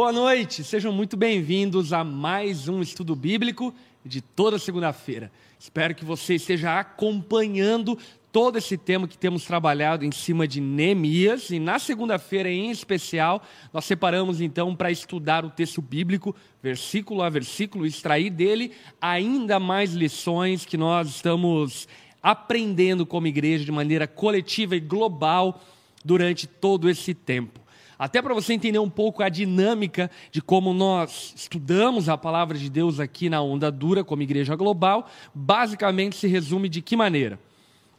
boa noite. Sejam muito bem-vindos a mais um estudo bíblico de toda segunda-feira. Espero que você esteja acompanhando todo esse tema que temos trabalhado em cima de Neemias. E na segunda-feira, em especial, nós separamos então para estudar o texto bíblico, versículo a versículo, extrair dele ainda mais lições que nós estamos aprendendo como igreja de maneira coletiva e global durante todo esse tempo. Até para você entender um pouco a dinâmica de como nós estudamos a palavra de Deus aqui na Onda Dura, como igreja global, basicamente se resume de que maneira?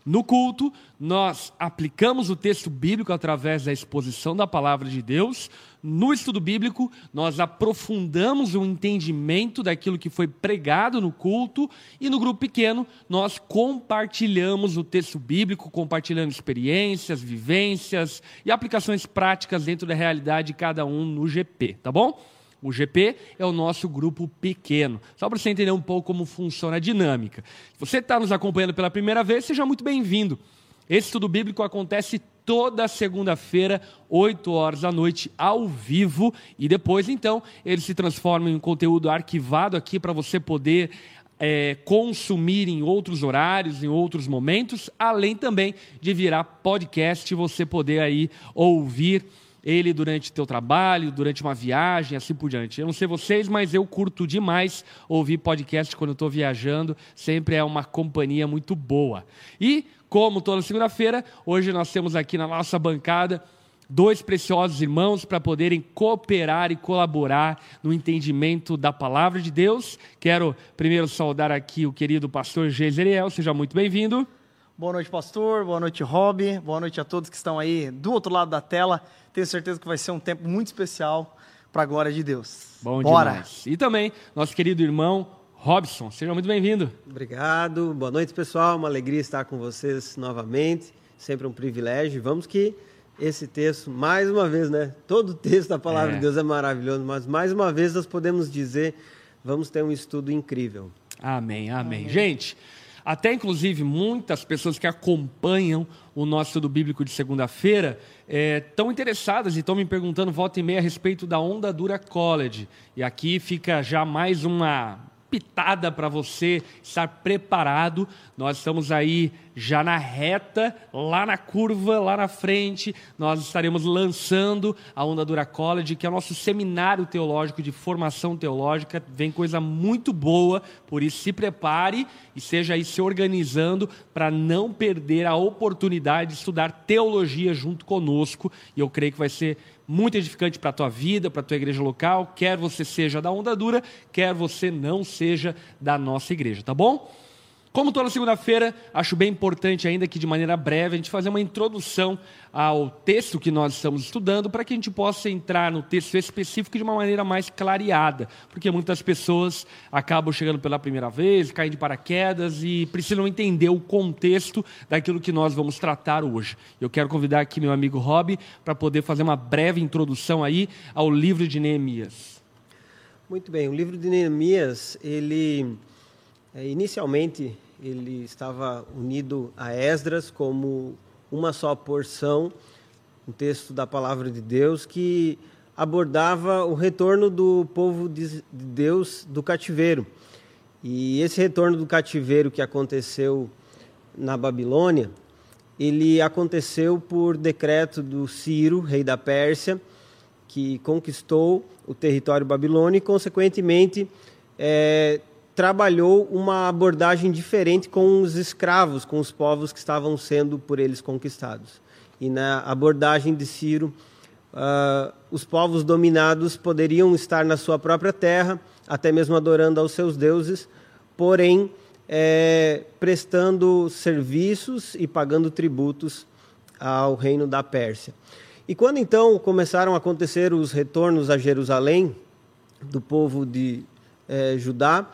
No culto, nós aplicamos o texto bíblico através da exposição da palavra de Deus. No estudo bíblico, nós aprofundamos o entendimento daquilo que foi pregado no culto. E no grupo pequeno, nós compartilhamos o texto bíblico, compartilhando experiências, vivências e aplicações práticas dentro da realidade de cada um no GP, tá bom? O GP é o nosso grupo pequeno. Só para você entender um pouco como funciona a dinâmica. Se você está nos acompanhando pela primeira vez, seja muito bem-vindo. Esse estudo bíblico acontece toda segunda-feira, 8 horas da noite, ao vivo. E depois, então, ele se transforma em um conteúdo arquivado aqui para você poder é, consumir em outros horários, em outros momentos, além também de virar podcast você poder aí ouvir ele durante teu trabalho, durante uma viagem, assim por diante. Eu não sei vocês, mas eu curto demais ouvir podcast quando estou viajando. Sempre é uma companhia muito boa. E, como toda segunda-feira, hoje nós temos aqui na nossa bancada dois preciosos irmãos para poderem cooperar e colaborar no entendimento da palavra de Deus. Quero primeiro saudar aqui o querido pastor Geiseriel, seja muito bem-vindo. Boa noite, pastor. Boa noite, Rob. Boa noite a todos que estão aí do outro lado da tela. Tenho certeza que vai ser um tempo muito especial para a glória de Deus. Bom Bora. demais. E também nosso querido irmão Robson. Seja muito bem-vindo. Obrigado. Boa noite, pessoal. Uma alegria estar com vocês novamente. Sempre um privilégio. Vamos que esse texto, mais uma vez, né? Todo texto da palavra é. de Deus é maravilhoso, mas mais uma vez nós podemos dizer, vamos ter um estudo incrível. Amém, amém. amém. Gente, até inclusive muitas pessoas que acompanham o nosso estudo bíblico de segunda-feira estão é, interessadas e estão me perguntando volta e meia a respeito da Onda Dura College. E aqui fica já mais uma pitada para você estar preparado. Nós estamos aí já na reta, lá na curva, lá na frente. Nós estaremos lançando a Onda Dura College, que é o nosso seminário teológico de formação teológica. Vem coisa muito boa, por isso se prepare e seja aí se organizando para não perder a oportunidade de estudar teologia junto conosco. E eu creio que vai ser muito edificante para a tua vida, para a tua igreja local, quer você seja da onda dura, quer você não seja da nossa igreja, tá bom? Como toda segunda-feira, acho bem importante ainda que de maneira breve a gente fazer uma introdução ao texto que nós estamos estudando para que a gente possa entrar no texto específico de uma maneira mais clareada, porque muitas pessoas acabam chegando pela primeira vez, caem de paraquedas e precisam entender o contexto daquilo que nós vamos tratar hoje. Eu quero convidar aqui meu amigo Rob para poder fazer uma breve introdução aí ao livro de Neemias. Muito bem, o livro de Neemias, ele inicialmente, ele estava unido a Esdras como uma só porção, um texto da palavra de Deus que abordava o retorno do povo de Deus do cativeiro. E esse retorno do cativeiro que aconteceu na Babilônia, ele aconteceu por decreto do Ciro, rei da Pérsia, que conquistou o território babilônico e, consequentemente, é, trabalhou uma abordagem diferente com os escravos, com os povos que estavam sendo por eles conquistados. E na abordagem de Ciro, uh, os povos dominados poderiam estar na sua própria terra, até mesmo adorando aos seus deuses, porém é, prestando serviços e pagando tributos ao reino da Pérsia. E quando então começaram a acontecer os retornos a Jerusalém do povo de é, Judá,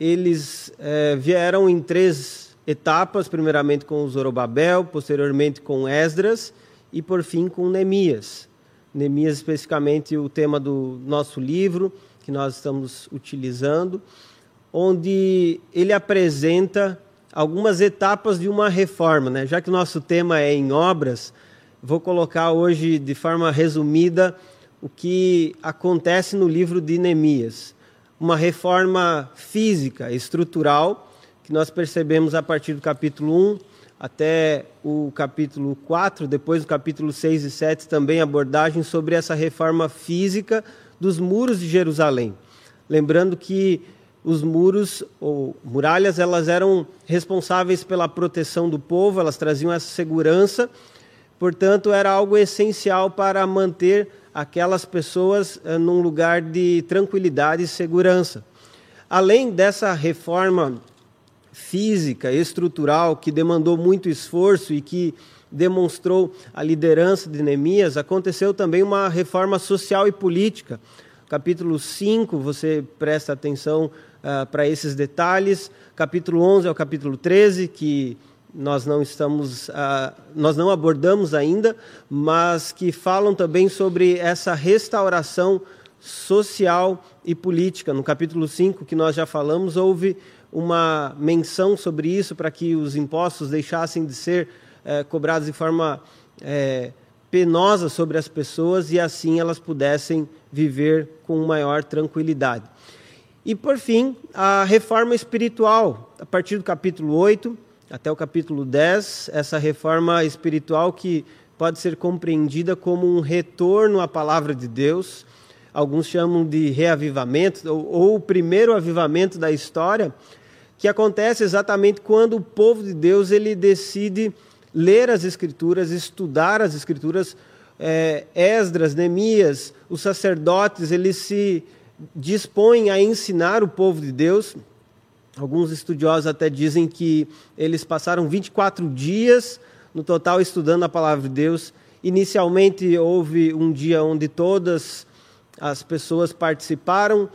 eles é, vieram em três etapas, primeiramente com Zorobabel, posteriormente com Esdras e por fim com Neemias. Neemias especificamente o tema do nosso livro que nós estamos utilizando, onde ele apresenta algumas etapas de uma reforma, né? Já que o nosso tema é em obras, vou colocar hoje de forma resumida o que acontece no livro de Neemias. Uma reforma física, estrutural, que nós percebemos a partir do capítulo 1 até o capítulo 4, depois do capítulo 6 e 7 também abordagem sobre essa reforma física dos muros de Jerusalém. Lembrando que os muros ou muralhas elas eram responsáveis pela proteção do povo, elas traziam essa segurança, portanto era algo essencial para manter aquelas pessoas eh, num lugar de tranquilidade e segurança. Além dessa reforma física, estrutural, que demandou muito esforço e que demonstrou a liderança de Neemias, aconteceu também uma reforma social e política. Capítulo 5, você presta atenção uh, para esses detalhes. Capítulo 11 ao capítulo 13, que nós não estamos, uh, nós não abordamos ainda, mas que falam também sobre essa restauração social e política. No capítulo 5, que nós já falamos, houve uma menção sobre isso para que os impostos deixassem de ser uh, cobrados de forma uh, penosa sobre as pessoas e assim elas pudessem viver com maior tranquilidade. E por fim, a reforma espiritual, a partir do capítulo 8 até o capítulo 10, essa reforma espiritual que pode ser compreendida como um retorno à palavra de Deus. Alguns chamam de reavivamento, ou, ou o primeiro avivamento da história, que acontece exatamente quando o povo de Deus ele decide ler as Escrituras, estudar as Escrituras. É, Esdras, Neemias, os sacerdotes, eles se dispõem a ensinar o povo de Deus. Alguns estudiosos até dizem que eles passaram 24 dias no total estudando a palavra de Deus. Inicialmente houve um dia onde todas as pessoas participaram,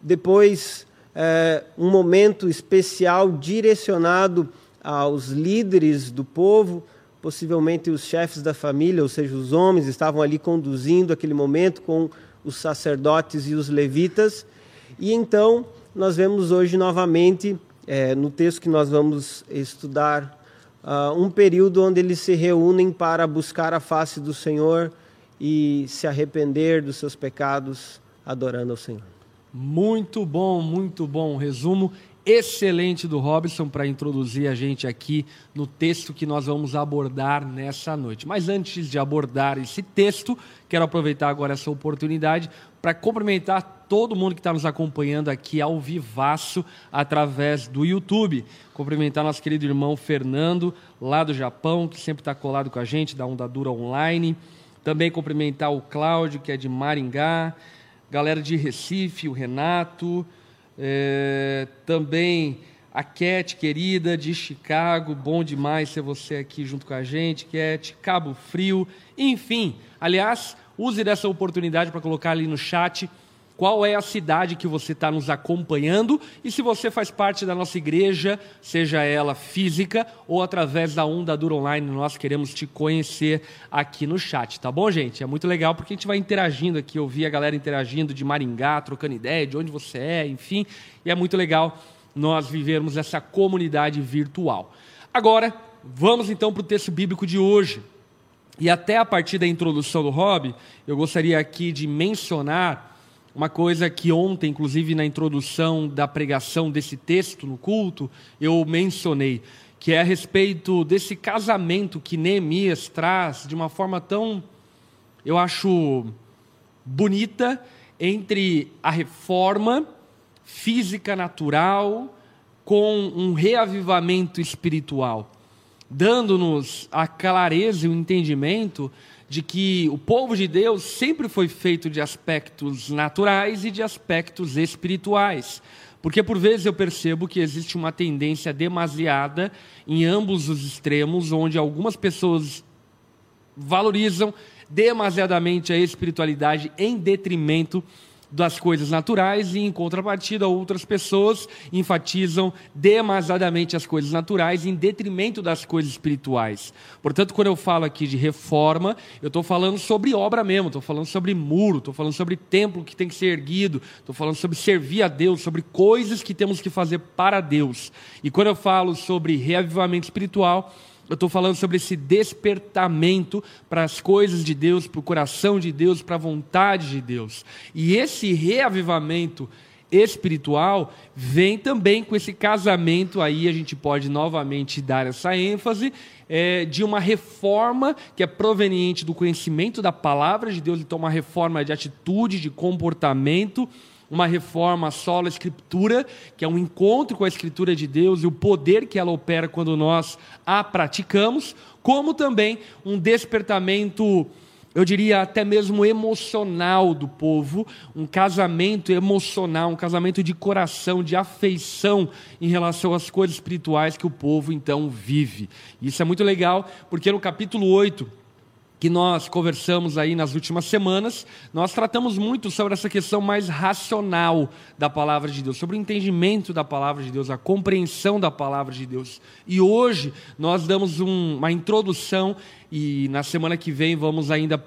depois é, um momento especial direcionado aos líderes do povo, possivelmente os chefes da família, ou seja, os homens, estavam ali conduzindo aquele momento com os sacerdotes e os levitas. E então nós vemos hoje novamente, é, no texto que nós vamos estudar, uh, um período onde eles se reúnem para buscar a face do Senhor e se arrepender dos seus pecados, adorando ao Senhor. Muito bom, muito bom resumo excelente do Robson para introduzir a gente aqui no texto que nós vamos abordar nessa noite. Mas antes de abordar esse texto, quero aproveitar agora essa oportunidade para cumprimentar todo mundo que está nos acompanhando aqui ao vivaço através do YouTube. Cumprimentar nosso querido irmão Fernando, lá do Japão, que sempre está colado com a gente, da Onda Dura Online. Também cumprimentar o Cláudio, que é de Maringá. Galera de Recife, o Renato, é, também a Cat, querida, de Chicago, bom demais ter você aqui junto com a gente, Cat, Cabo Frio, enfim. Aliás, use dessa oportunidade para colocar ali no chat qual é a cidade que você está nos acompanhando e se você faz parte da nossa igreja, seja ela física ou através da Onda Dura Online, nós queremos te conhecer aqui no chat, tá bom, gente? É muito legal porque a gente vai interagindo aqui, ouvir a galera interagindo de Maringá, trocando ideia, de onde você é, enfim, e é muito legal nós vivermos essa comunidade virtual. Agora, vamos então para o texto bíblico de hoje. E até a partir da introdução do Rob, eu gostaria aqui de mencionar uma coisa que ontem, inclusive na introdução da pregação desse texto no culto, eu mencionei, que é a respeito desse casamento que Neemias traz de uma forma tão, eu acho, bonita entre a reforma física natural com um reavivamento espiritual, dando-nos a clareza e o entendimento de que o povo de Deus sempre foi feito de aspectos naturais e de aspectos espirituais. Porque por vezes eu percebo que existe uma tendência demasiada em ambos os extremos, onde algumas pessoas valorizam demasiadamente a espiritualidade em detrimento das coisas naturais e, em contrapartida, outras pessoas enfatizam demasiadamente as coisas naturais em detrimento das coisas espirituais. Portanto, quando eu falo aqui de reforma, eu estou falando sobre obra mesmo, estou falando sobre muro, estou falando sobre templo que tem que ser erguido, estou falando sobre servir a Deus, sobre coisas que temos que fazer para Deus. E quando eu falo sobre reavivamento espiritual, eu estou falando sobre esse despertamento para as coisas de Deus, para o coração de Deus, para a vontade de Deus. E esse reavivamento espiritual vem também com esse casamento, aí a gente pode novamente dar essa ênfase, é, de uma reforma que é proveniente do conhecimento da palavra de Deus, então uma reforma de atitude, de comportamento, uma reforma solo escritura, que é um encontro com a escritura de Deus e o poder que ela opera quando nós a praticamos, como também um despertamento eu diria até mesmo emocional do povo, um casamento emocional, um casamento de coração, de afeição em relação às coisas espirituais que o povo então vive. Isso é muito legal, porque no capítulo 8, que nós conversamos aí nas últimas semanas, nós tratamos muito sobre essa questão mais racional da palavra de Deus, sobre o entendimento da palavra de Deus, a compreensão da palavra de Deus. E hoje nós damos um, uma introdução e na semana que vem vamos ainda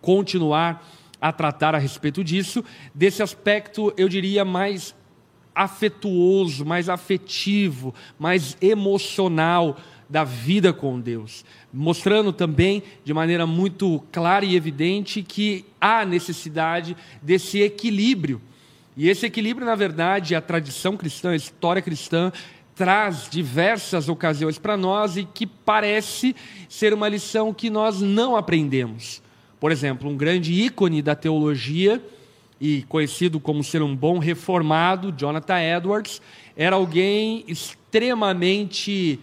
continuar a tratar a respeito disso, desse aspecto, eu diria, mais afetuoso, mais afetivo, mais emocional da vida com Deus, mostrando também de maneira muito clara e evidente que há necessidade desse equilíbrio. E esse equilíbrio, na verdade, a tradição cristã, a história cristã, traz diversas ocasiões para nós e que parece ser uma lição que nós não aprendemos. Por exemplo, um grande ícone da teologia e conhecido como ser um bom reformado, Jonathan Edwards, era alguém extremamente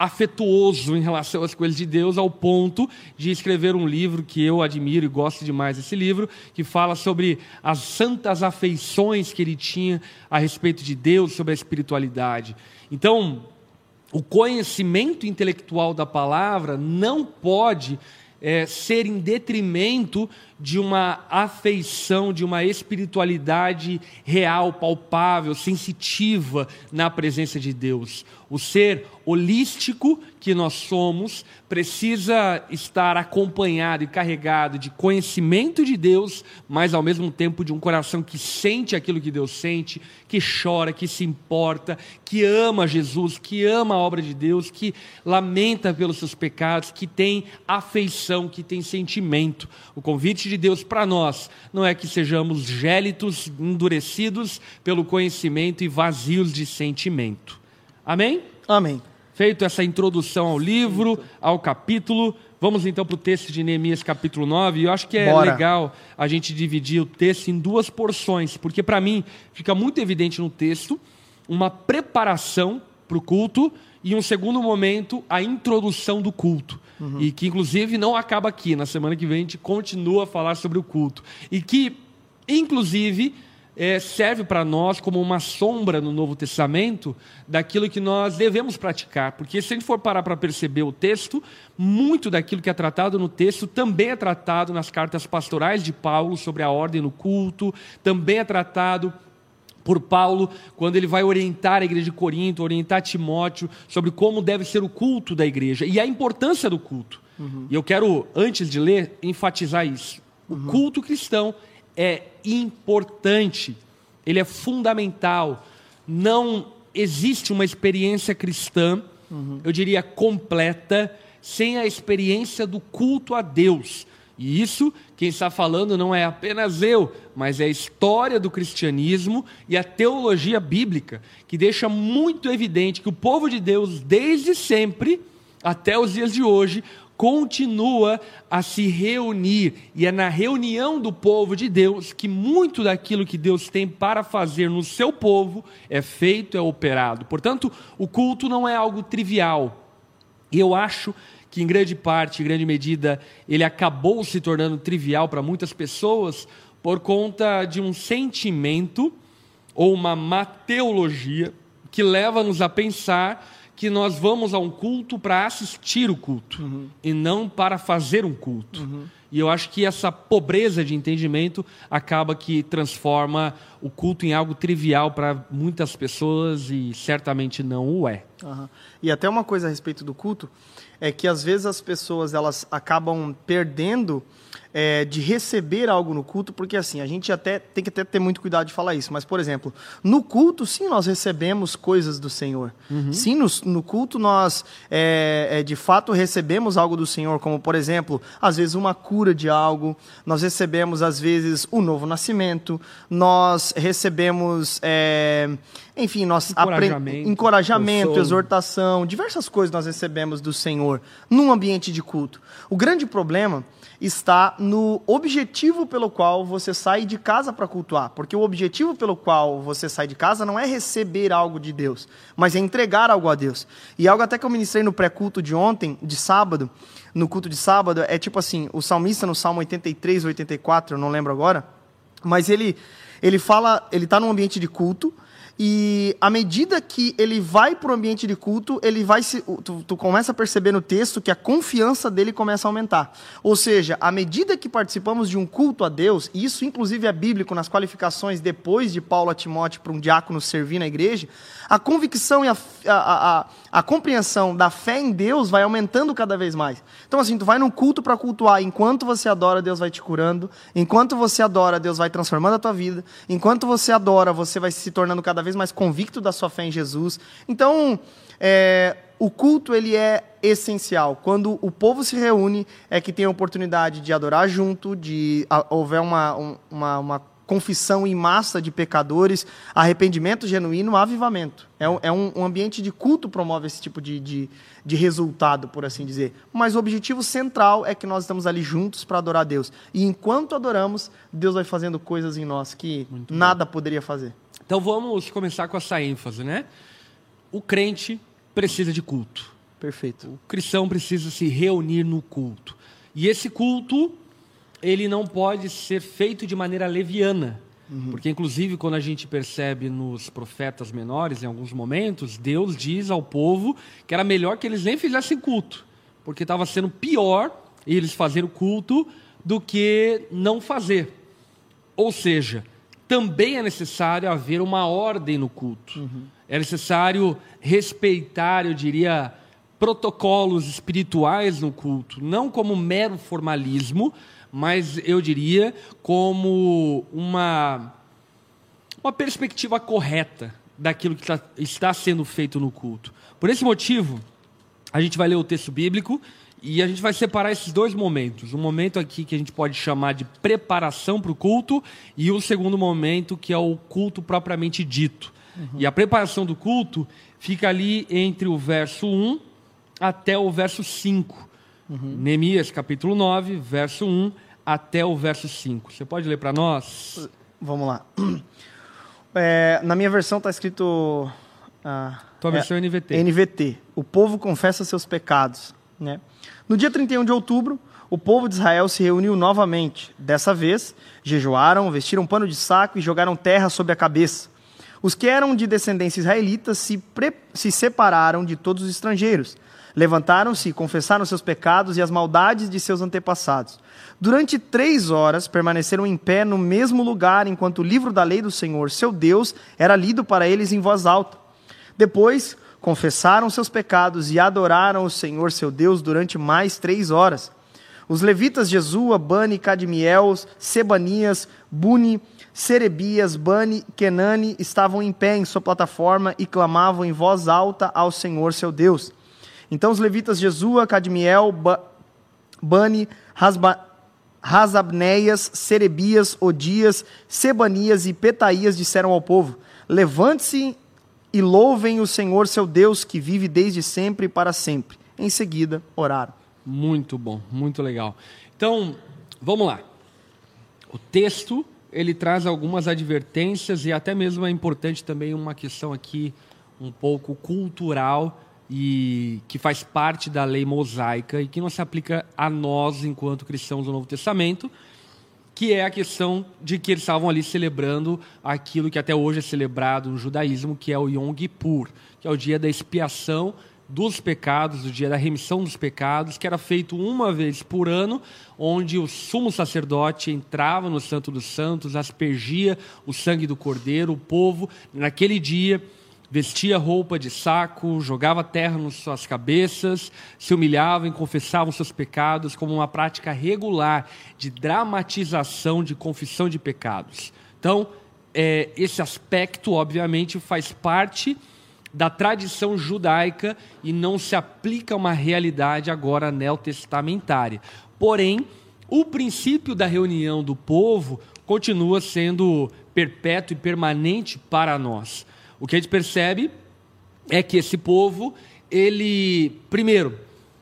afetuoso em relação às coisas de Deus, ao ponto de escrever um livro que eu admiro e gosto demais desse livro, que fala sobre as santas afeições que ele tinha a respeito de Deus, sobre a espiritualidade. Então, o conhecimento intelectual da palavra não pode é, ser em detrimento de uma afeição, de uma espiritualidade real, palpável, sensitiva na presença de Deus. O ser holístico que nós somos precisa estar acompanhado e carregado de conhecimento de Deus, mas ao mesmo tempo de um coração que sente aquilo que Deus sente, que chora, que se importa, que ama Jesus, que ama a obra de Deus, que lamenta pelos seus pecados, que tem afeição, que tem sentimento. O convite de Deus para nós não é que sejamos gélitos, endurecidos pelo conhecimento e vazios de sentimento. Amém? Amém. Feito essa introdução ao livro, ao capítulo, vamos então para o texto de Neemias, capítulo 9. Eu acho que é Bora. legal a gente dividir o texto em duas porções, porque para mim fica muito evidente no texto uma preparação para o culto e um segundo momento, a introdução do culto. Uhum. E que, inclusive, não acaba aqui. Na semana que vem, a gente continua a falar sobre o culto. E que, inclusive, é, serve para nós como uma sombra no Novo Testamento daquilo que nós devemos praticar. Porque se a gente for parar para perceber o texto, muito daquilo que é tratado no texto também é tratado nas cartas pastorais de Paulo sobre a ordem no culto, também é tratado por Paulo, quando ele vai orientar a igreja de Corinto, orientar Timóteo sobre como deve ser o culto da igreja e a importância do culto. Uhum. E eu quero, antes de ler, enfatizar isso. O uhum. culto cristão é importante, ele é fundamental. Não existe uma experiência cristã, uhum. eu diria completa, sem a experiência do culto a Deus. E isso, quem está falando não é apenas eu, mas é a história do cristianismo e a teologia bíblica, que deixa muito evidente que o povo de Deus, desde sempre até os dias de hoje, continua a se reunir, e é na reunião do povo de Deus que muito daquilo que Deus tem para fazer no seu povo é feito, é operado. Portanto, o culto não é algo trivial. E eu acho que em grande parte, em grande medida, ele acabou se tornando trivial para muitas pessoas por conta de um sentimento ou uma má teologia que leva-nos a pensar que nós vamos a um culto para assistir o culto uhum. e não para fazer um culto. Uhum. E eu acho que essa pobreza de entendimento acaba que transforma o culto em algo trivial para muitas pessoas e certamente não o é. Uhum. E até uma coisa a respeito do culto é que às vezes as pessoas elas acabam perdendo é, de receber algo no culto, porque assim, a gente até tem que até ter muito cuidado de falar isso, mas, por exemplo, no culto, sim, nós recebemos coisas do Senhor. Uhum. Sim, no, no, culto nós, é, é, de fato, recebemos algo do Senhor, como, por exemplo, às vezes uma cura de algo, nós recebemos, às vezes, o novo nascimento, nós recebemos, é, enfim, nós encorajamento, encorajamento exortação, diversas coisas nós recebemos do Senhor num ambiente de culto. O grande problema está no objetivo pelo qual você sai de casa para cultuar. Porque o objetivo pelo qual você sai de casa não é receber algo de Deus, mas é entregar algo a Deus. E algo até que eu ministrei no pré-culto de ontem, de sábado, no culto de sábado, é tipo assim: o salmista no Salmo 83, 84, eu não lembro agora, mas ele, ele fala, ele está num ambiente de culto e à medida que ele vai para o ambiente de culto, ele vai se, tu, tu, começa a perceber no texto que a confiança dele começa a aumentar. Ou seja, à medida que participamos de um culto a Deus, e isso inclusive é bíblico nas qualificações depois de Paulo a Timóteo para um diácono servir na igreja, a convicção e a, a, a, a compreensão da fé em Deus vai aumentando cada vez mais. Então assim, tu vai num culto para cultuar, enquanto você adora, Deus vai te curando, enquanto você adora, Deus vai transformando a tua vida, enquanto você adora, você vai se tornando cada vez vez mais convicto da sua fé em Jesus. Então, é, o culto ele é essencial. Quando o povo se reúne, é que tem a oportunidade de adorar junto, de a, houver uma, uma, uma confissão em massa de pecadores, arrependimento genuíno, avivamento. É, um, é um, um ambiente de culto promove esse tipo de, de, de, resultado, por assim dizer. Mas o objetivo central é que nós estamos ali juntos para adorar a Deus. E enquanto adoramos, Deus vai fazendo coisas em nós que Muito nada bom. poderia fazer. Então vamos começar com essa ênfase, né? O crente precisa de culto. Perfeito. O cristão precisa se reunir no culto. E esse culto, ele não pode ser feito de maneira leviana. Uhum. Porque, inclusive, quando a gente percebe nos profetas menores, em alguns momentos, Deus diz ao povo que era melhor que eles nem fizessem culto, porque estava sendo pior eles fazerem o culto do que não fazer. Ou seja, também é necessário haver uma ordem no culto. Uhum. É necessário respeitar, eu diria, protocolos espirituais no culto, não como mero formalismo, mas eu diria como uma, uma perspectiva correta daquilo que tá, está sendo feito no culto. Por esse motivo, a gente vai ler o texto bíblico e a gente vai separar esses dois momentos. Um momento aqui que a gente pode chamar de preparação para o culto e o segundo momento que é o culto propriamente dito. Uhum. E a preparação do culto fica ali entre o verso 1 até o verso 5. Uhum. Neemias capítulo 9, verso 1 até o verso 5. Você pode ler para nós? Vamos lá. É, na minha versão está escrito. Ah, Tua versão é NVT. NVT. O povo confessa seus pecados. Né? No dia 31 de outubro, o povo de Israel se reuniu novamente. Dessa vez, jejuaram, vestiram pano de saco e jogaram terra sobre a cabeça. Os que eram de descendência israelita se, se separaram de todos os estrangeiros. Levantaram-se e confessaram seus pecados e as maldades de seus antepassados. Durante três horas permaneceram em pé no mesmo lugar, enquanto o livro da lei do Senhor, seu Deus, era lido para eles em voz alta. Depois, confessaram seus pecados e adoraram o Senhor seu Deus durante mais três horas. Os levitas Jesua, Bani, Cadmiel, Sebanias, Buni, Serebias, Bani, Kenani estavam em pé em sua plataforma e clamavam em voz alta ao Senhor seu Deus. Então os levitas Jesua, Cadmiel, Bani, Hasba, Razabneias, Serebias, Odias, Sebanias e Petaías disseram ao povo: Levante-se e louvem o Senhor seu Deus, que vive desde sempre e para sempre. Em seguida, oraram. Muito bom, muito legal. Então, vamos lá. O texto, ele traz algumas advertências e até mesmo é importante também uma questão aqui um pouco cultural e que faz parte da lei mosaica e que não se aplica a nós enquanto cristãos do Novo Testamento, que é a questão de que eles estavam ali celebrando aquilo que até hoje é celebrado no judaísmo, que é o Yom Kippur, que é o dia da expiação dos pecados, o dia da remissão dos pecados, que era feito uma vez por ano, onde o sumo sacerdote entrava no Santo dos Santos, aspergia o sangue do cordeiro, o povo, naquele dia, vestia roupa de saco, jogava terra nas suas cabeças, se humilhavam e confessavam seus pecados como uma prática regular de dramatização de confissão de pecados. Então, é, esse aspecto, obviamente, faz parte da tradição judaica e não se aplica a uma realidade agora neotestamentária. Porém, o princípio da reunião do povo continua sendo perpétuo e permanente para nós. O que a gente percebe é que esse povo, ele, primeiro,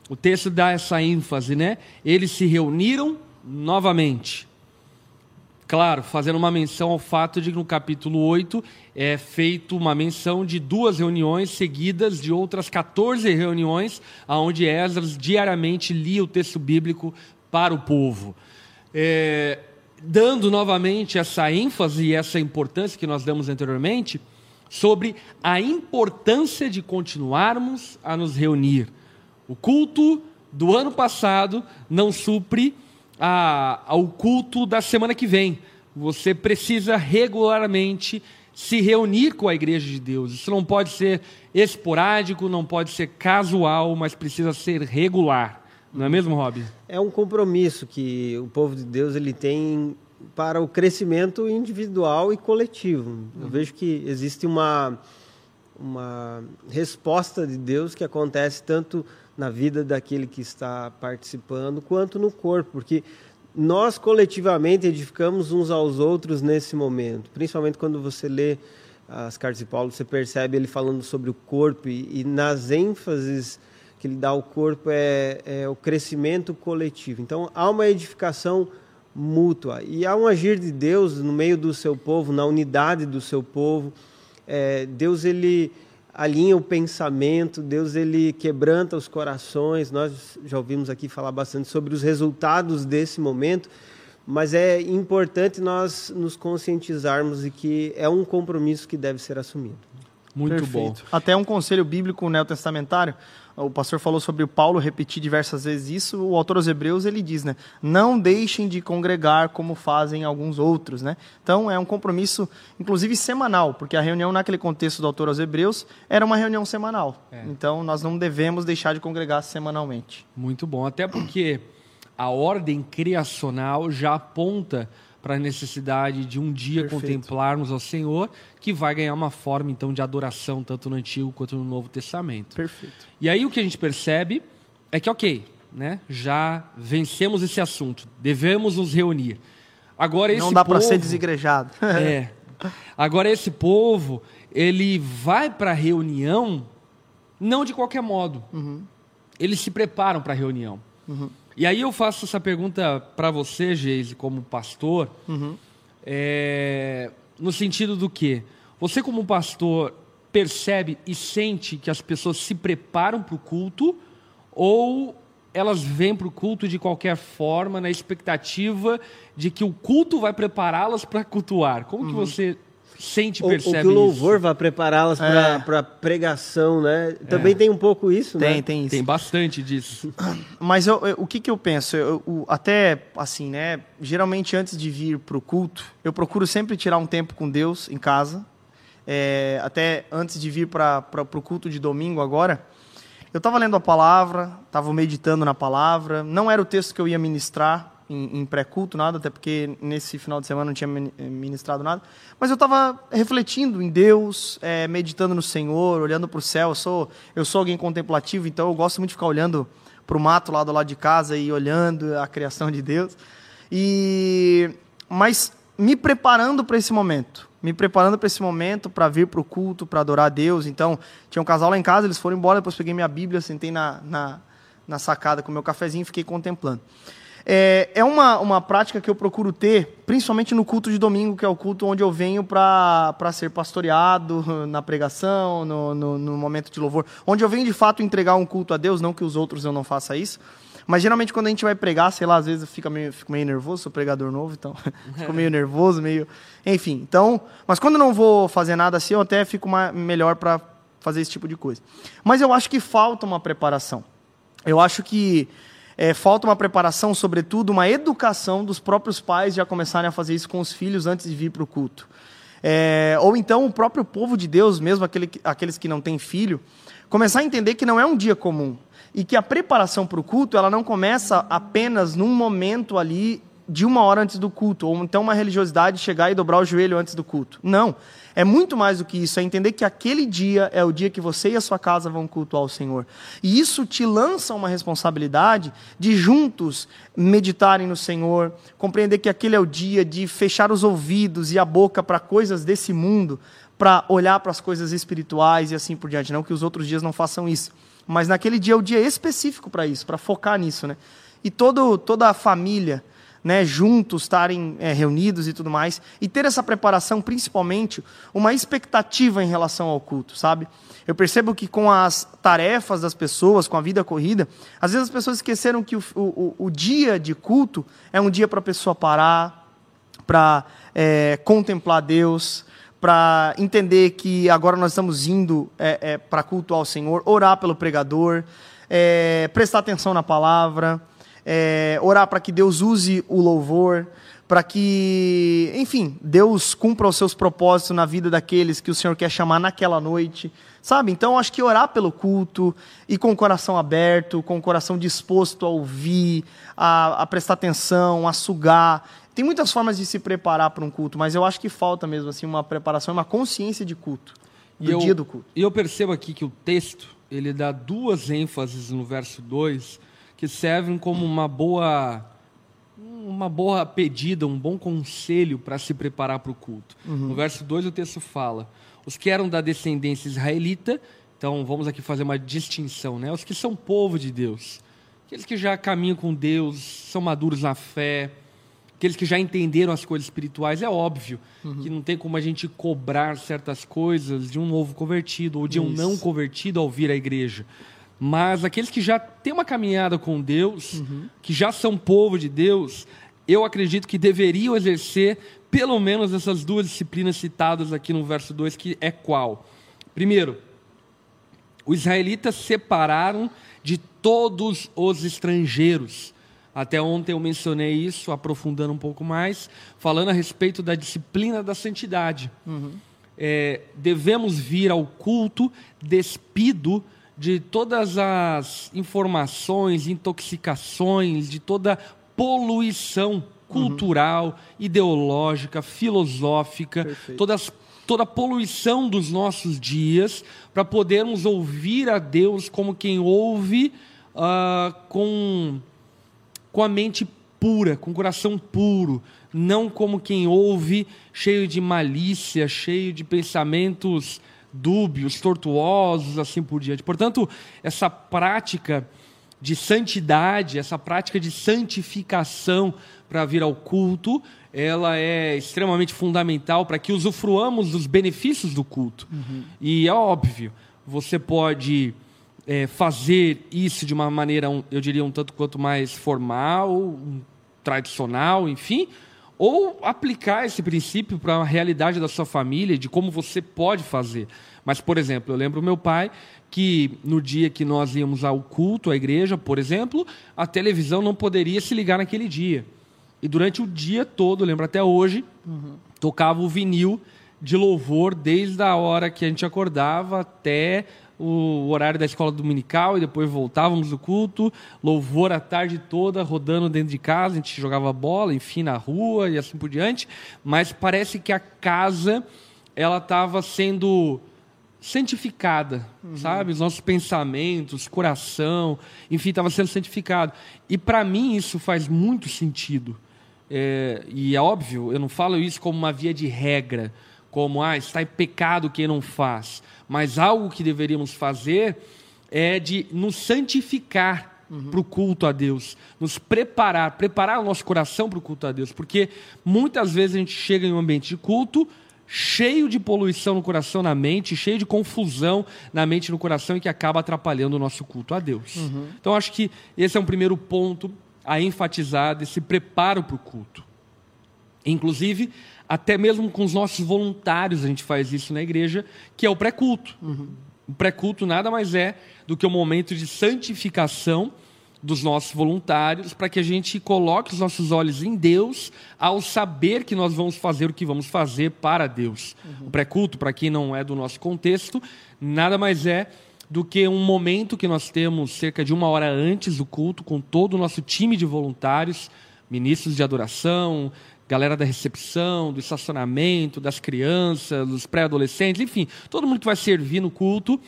o texto dá essa ênfase, né? Eles se reuniram novamente. Claro, fazendo uma menção ao fato de que no capítulo 8 é feito uma menção de duas reuniões seguidas de outras 14 reuniões, onde Esdras diariamente lia o texto bíblico para o povo. É, dando novamente essa ênfase e essa importância que nós damos anteriormente, sobre a importância de continuarmos a nos reunir. O culto do ano passado não supre a, ao culto da semana que vem. Você precisa regularmente se reunir com a igreja de Deus. Isso não pode ser esporádico, não pode ser casual, mas precisa ser regular. Não é mesmo, Rob? É um compromisso que o povo de Deus ele tem para o crescimento individual e coletivo. Uhum. Eu vejo que existe uma, uma resposta de Deus que acontece tanto na vida daquele que está participando quanto no corpo, porque nós coletivamente edificamos uns aos outros nesse momento, principalmente quando você lê as cartas de Paulo, você percebe ele falando sobre o corpo e, e nas ênfases que ele dá ao corpo é, é o crescimento coletivo. Então há uma edificação mútua. E há um agir de Deus no meio do seu povo, na unidade do seu povo. É, Deus ele alinha o pensamento, Deus ele quebranta os corações. Nós já ouvimos aqui falar bastante sobre os resultados desse momento, mas é importante nós nos conscientizarmos de que é um compromisso que deve ser assumido. Muito Perfeito. bom. Até um conselho bíblico neotestamentário o pastor falou sobre o Paulo repetir diversas vezes isso, o autor aos Hebreus ele diz, né? Não deixem de congregar como fazem alguns outros, né? Então é um compromisso, inclusive semanal, porque a reunião naquele contexto do autor aos Hebreus era uma reunião semanal. É. Então nós não devemos deixar de congregar semanalmente. Muito bom, até porque a ordem criacional já aponta para a necessidade de um dia Perfeito. contemplarmos ao Senhor, que vai ganhar uma forma então de adoração tanto no Antigo quanto no Novo Testamento. Perfeito. E aí o que a gente percebe é que ok, né, já vencemos esse assunto, devemos nos reunir. Agora esse não dá para ser desigrejado. é. Agora esse povo ele vai para a reunião não de qualquer modo. Uhum. Eles se preparam para a reunião. Uhum. E aí eu faço essa pergunta para você, Geise, como pastor, uhum. é, no sentido do que você como pastor percebe e sente que as pessoas se preparam para o culto ou elas vêm para o culto de qualquer forma na expectativa de que o culto vai prepará-las para cultuar? Como que uhum. você sente percebe ou, que o louvor isso. vai prepará-las é. para pregação, né? Também é. tem um pouco isso, tem, né? Tem, Tem bastante disso. Mas eu, eu, o que, que eu penso? Eu, até, assim, né? Geralmente, antes de vir para o culto, eu procuro sempre tirar um tempo com Deus em casa. É, até antes de vir para o culto de domingo agora, eu estava lendo a palavra, estava meditando na palavra. Não era o texto que eu ia ministrar, em, em pré-culto, nada, até porque nesse final de semana não tinha ministrado nada. Mas eu estava refletindo em Deus, é, meditando no Senhor, olhando para o céu. Eu sou, eu sou alguém contemplativo, então eu gosto muito de ficar olhando para o mato lá do lado de casa e olhando a criação de Deus. E mas me preparando para esse momento, me preparando para esse momento, para vir para o culto, para adorar a Deus. Então, tinha um casal lá em casa, eles foram embora, depois peguei minha Bíblia, sentei na, na, na sacada com meu cafezinho e fiquei contemplando. É, é uma, uma prática que eu procuro ter, principalmente no culto de domingo, que é o culto onde eu venho para ser pastoreado na pregação, no, no, no, momento de louvor. Onde eu venho de fato entregar um culto a Deus, não que os outros eu não faça isso. Mas geralmente quando a gente vai pregar, sei lá, às vezes eu fico meio, fico meio nervoso, sou pregador novo, então fico meio nervoso, meio. Enfim, então. Mas quando eu não vou fazer nada assim, eu até fico mais, melhor para fazer esse tipo de coisa. Mas eu acho que falta uma preparação. Eu acho que é, falta uma preparação, sobretudo uma educação dos próprios pais já começarem a fazer isso com os filhos antes de vir para o culto. É, ou então o próprio povo de Deus, mesmo aquele, aqueles que não têm filho, começar a entender que não é um dia comum e que a preparação para o culto ela não começa apenas num momento ali de uma hora antes do culto, ou então uma religiosidade chegar e dobrar o joelho antes do culto. Não. É muito mais do que isso, é entender que aquele dia é o dia que você e a sua casa vão cultuar o Senhor. E isso te lança uma responsabilidade de juntos meditarem no Senhor, compreender que aquele é o dia de fechar os ouvidos e a boca para coisas desse mundo, para olhar para as coisas espirituais e assim por diante. Não que os outros dias não façam isso, mas naquele dia é o dia específico para isso, para focar nisso, né? E todo, toda a família né, juntos, estarem é, reunidos e tudo mais, e ter essa preparação, principalmente, uma expectativa em relação ao culto, sabe? Eu percebo que com as tarefas das pessoas, com a vida corrida, às vezes as pessoas esqueceram que o, o, o dia de culto é um dia para a pessoa parar, para é, contemplar Deus, para entender que agora nós estamos indo é, é, para cultuar o Senhor, orar pelo pregador, é, prestar atenção na palavra, é, orar para que Deus use o louvor, para que, enfim, Deus cumpra os seus propósitos na vida daqueles que o Senhor quer chamar naquela noite, sabe? Então, acho que orar pelo culto e com o coração aberto, com o coração disposto a ouvir, a, a prestar atenção, a sugar. Tem muitas formas de se preparar para um culto, mas eu acho que falta mesmo assim uma preparação, uma consciência de culto, do eu, dia do culto. E eu percebo aqui que o texto, ele dá duas ênfases no verso 2 que servem como uma boa uma boa pedida, um bom conselho para se preparar para o culto. Uhum. No verso 2 o texto fala: os que eram da descendência israelita, então vamos aqui fazer uma distinção, né? Os que são povo de Deus, aqueles que já caminham com Deus, são maduros na fé, aqueles que já entenderam as coisas espirituais, é óbvio uhum. que não tem como a gente cobrar certas coisas de um novo convertido ou de Isso. um não convertido ao vir à igreja. Mas aqueles que já têm uma caminhada com Deus, uhum. que já são povo de Deus, eu acredito que deveriam exercer pelo menos essas duas disciplinas citadas aqui no verso 2, que é qual? Primeiro, os israelitas separaram de todos os estrangeiros. Até ontem eu mencionei isso, aprofundando um pouco mais, falando a respeito da disciplina da santidade. Uhum. É, devemos vir ao culto despido de todas as informações, intoxicações, de toda poluição cultural, uhum. ideológica, filosófica, todas, toda a poluição dos nossos dias, para podermos ouvir a Deus como quem ouve uh, com, com a mente pura, com o coração puro, não como quem ouve cheio de malícia, cheio de pensamentos dúbios, tortuosos, assim por diante. Portanto, essa prática de santidade, essa prática de santificação para vir ao culto, ela é extremamente fundamental para que usufruamos dos benefícios do culto. Uhum. E é óbvio, você pode é, fazer isso de uma maneira, eu diria, um tanto quanto mais formal, tradicional, enfim, ou aplicar esse princípio para a realidade da sua família, de como você pode fazer. Mas, por exemplo, eu lembro meu pai que no dia que nós íamos ao culto, à igreja, por exemplo, a televisão não poderia se ligar naquele dia. E durante o dia todo, lembro até hoje, uhum. tocava o vinil de louvor desde a hora que a gente acordava até o horário da escola dominical e depois voltávamos do culto, louvor a tarde toda, rodando dentro de casa, a gente jogava bola, enfim, na rua e assim por diante, mas parece que a casa ela estava sendo santificada, uhum. sabe? Os nossos pensamentos, coração, enfim, estava sendo santificado. E para mim isso faz muito sentido. É, e é óbvio, eu não falo isso como uma via de regra, como, ah, está em pecado quem não faz. Mas algo que deveríamos fazer é de nos santificar uhum. para o culto a Deus, nos preparar, preparar o nosso coração para o culto a Deus, porque muitas vezes a gente chega em um ambiente de culto cheio de poluição no coração, na mente, cheio de confusão na mente e no coração e que acaba atrapalhando o nosso culto a Deus. Uhum. Então acho que esse é um primeiro ponto a enfatizar desse preparo para o culto. Inclusive, até mesmo com os nossos voluntários a gente faz isso na igreja, que é o pré-culto. Uhum. O pré-culto nada mais é do que um momento de santificação dos nossos voluntários para que a gente coloque os nossos olhos em Deus ao saber que nós vamos fazer o que vamos fazer para Deus. Uhum. O pré-culto, para quem não é do nosso contexto, nada mais é do que um momento que nós temos cerca de uma hora antes do culto, com todo o nosso time de voluntários, ministros de adoração, galera da recepção, do estacionamento, das crianças, dos pré-adolescentes, enfim, todo mundo que vai servir no culto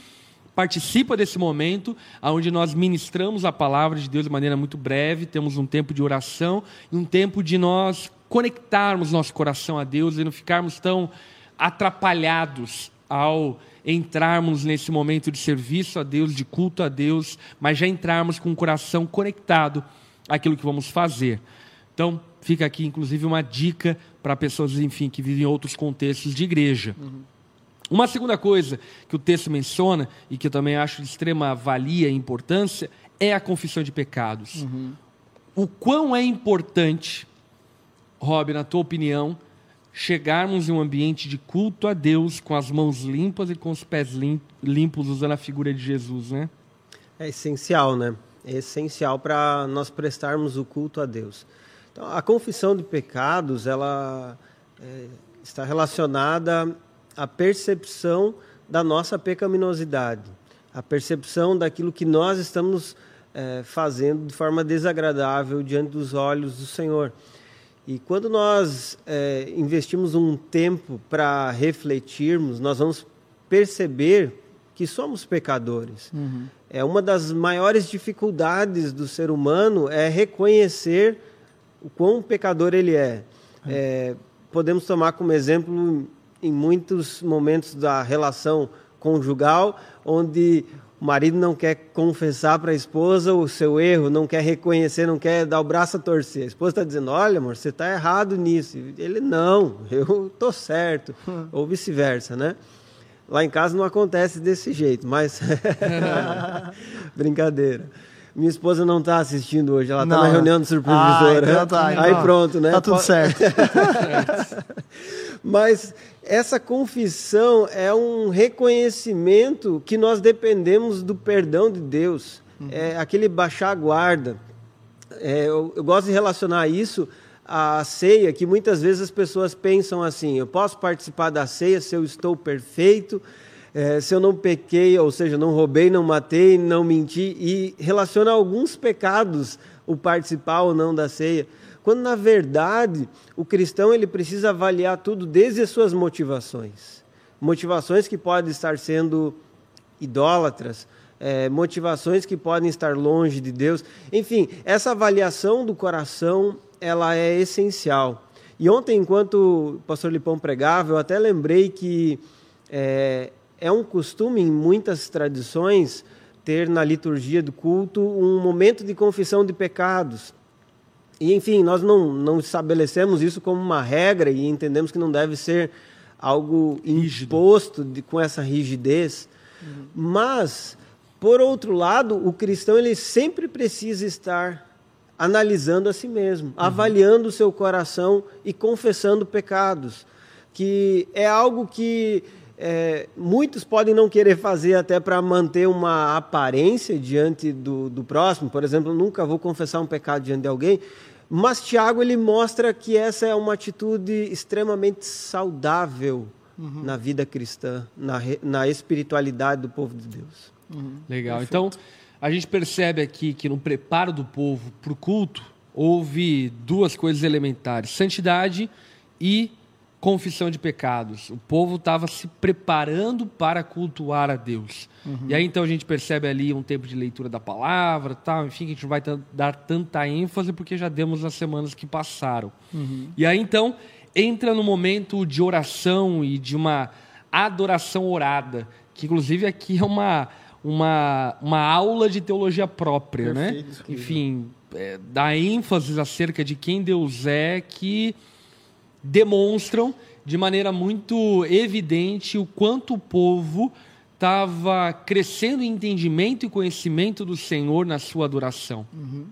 participa desse momento, onde nós ministramos a palavra de Deus de maneira muito breve, temos um tempo de oração e um tempo de nós conectarmos nosso coração a Deus e não ficarmos tão atrapalhados ao entrarmos nesse momento de serviço a Deus, de culto a Deus, mas já entrarmos com o coração conectado àquilo que vamos fazer. Então, fica aqui inclusive uma dica para pessoas, enfim, que vivem em outros contextos de igreja. Uhum. Uma segunda coisa que o texto menciona, e que eu também acho de extrema valia e importância, é a confissão de pecados. Uhum. O quão é importante, Rob, na tua opinião, chegarmos em um ambiente de culto a Deus com as mãos limpas e com os pés limpos, usando a figura de Jesus, né? É essencial, né? É essencial para nós prestarmos o culto a Deus. Então, a confissão de pecados, ela é, está relacionada a percepção da nossa pecaminosidade, a percepção daquilo que nós estamos é, fazendo de forma desagradável diante dos olhos do Senhor. E quando nós é, investimos um tempo para refletirmos, nós vamos perceber que somos pecadores. Uhum. É uma das maiores dificuldades do ser humano é reconhecer o quão pecador ele é. É podemos tomar como exemplo em muitos momentos da relação conjugal, onde o marido não quer confessar para a esposa o seu erro, não quer reconhecer, não quer dar o braço a torcer. A esposa está dizendo: Olha, amor, você está errado nisso. Ele, não, eu estou certo. Ou vice-versa, né? Lá em casa não acontece desse jeito, mas. Brincadeira. Minha esposa não está assistindo hoje, ela está na reunião de supervisora. Ah, então tá, então. Aí pronto, né? Tá tudo certo. Mas essa confissão é um reconhecimento que nós dependemos do perdão de Deus. Uhum. É aquele baixar a guarda. É, eu, eu gosto de relacionar isso à ceia, que muitas vezes as pessoas pensam assim: eu posso participar da ceia se eu estou perfeito, é, se eu não pequei, ou seja, não roubei, não matei, não menti, e relaciona alguns pecados o participar ou não da ceia. Quando na verdade o cristão ele precisa avaliar tudo desde as suas motivações, motivações que podem estar sendo idólatras, é, motivações que podem estar longe de Deus. Enfim, essa avaliação do coração ela é essencial. E ontem, enquanto o pastor Lipão pregava, eu até lembrei que é, é um costume em muitas tradições ter na liturgia do culto um momento de confissão de pecados. E, enfim, nós não, não estabelecemos isso como uma regra e entendemos que não deve ser algo Rígido. imposto de, com essa rigidez. Uhum. Mas, por outro lado, o cristão ele sempre precisa estar analisando a si mesmo, uhum. avaliando o seu coração e confessando pecados, que é algo que é, muitos podem não querer fazer até para manter uma aparência diante do, do próximo. Por exemplo, nunca vou confessar um pecado diante de alguém, mas Tiago ele mostra que essa é uma atitude extremamente saudável uhum. na vida cristã, na, na espiritualidade do povo de Deus. Uhum. Legal. Perfeito. Então, a gente percebe aqui que no preparo do povo para o culto, houve duas coisas elementares: santidade e confissão de pecados. O povo estava se preparando para cultuar a Deus. Uhum. E aí então a gente percebe ali um tempo de leitura da palavra, tal, enfim, que a gente não vai dar tanta ênfase porque já demos nas semanas que passaram. Uhum. E aí então entra no momento de oração e de uma adoração orada, que inclusive aqui é uma uma, uma aula de teologia própria, né? Perfeito, né? Enfim, é, dá ênfase acerca de quem Deus é que demonstram de maneira muito evidente o quanto o povo estava crescendo em entendimento e conhecimento do Senhor na sua adoração. Uhum.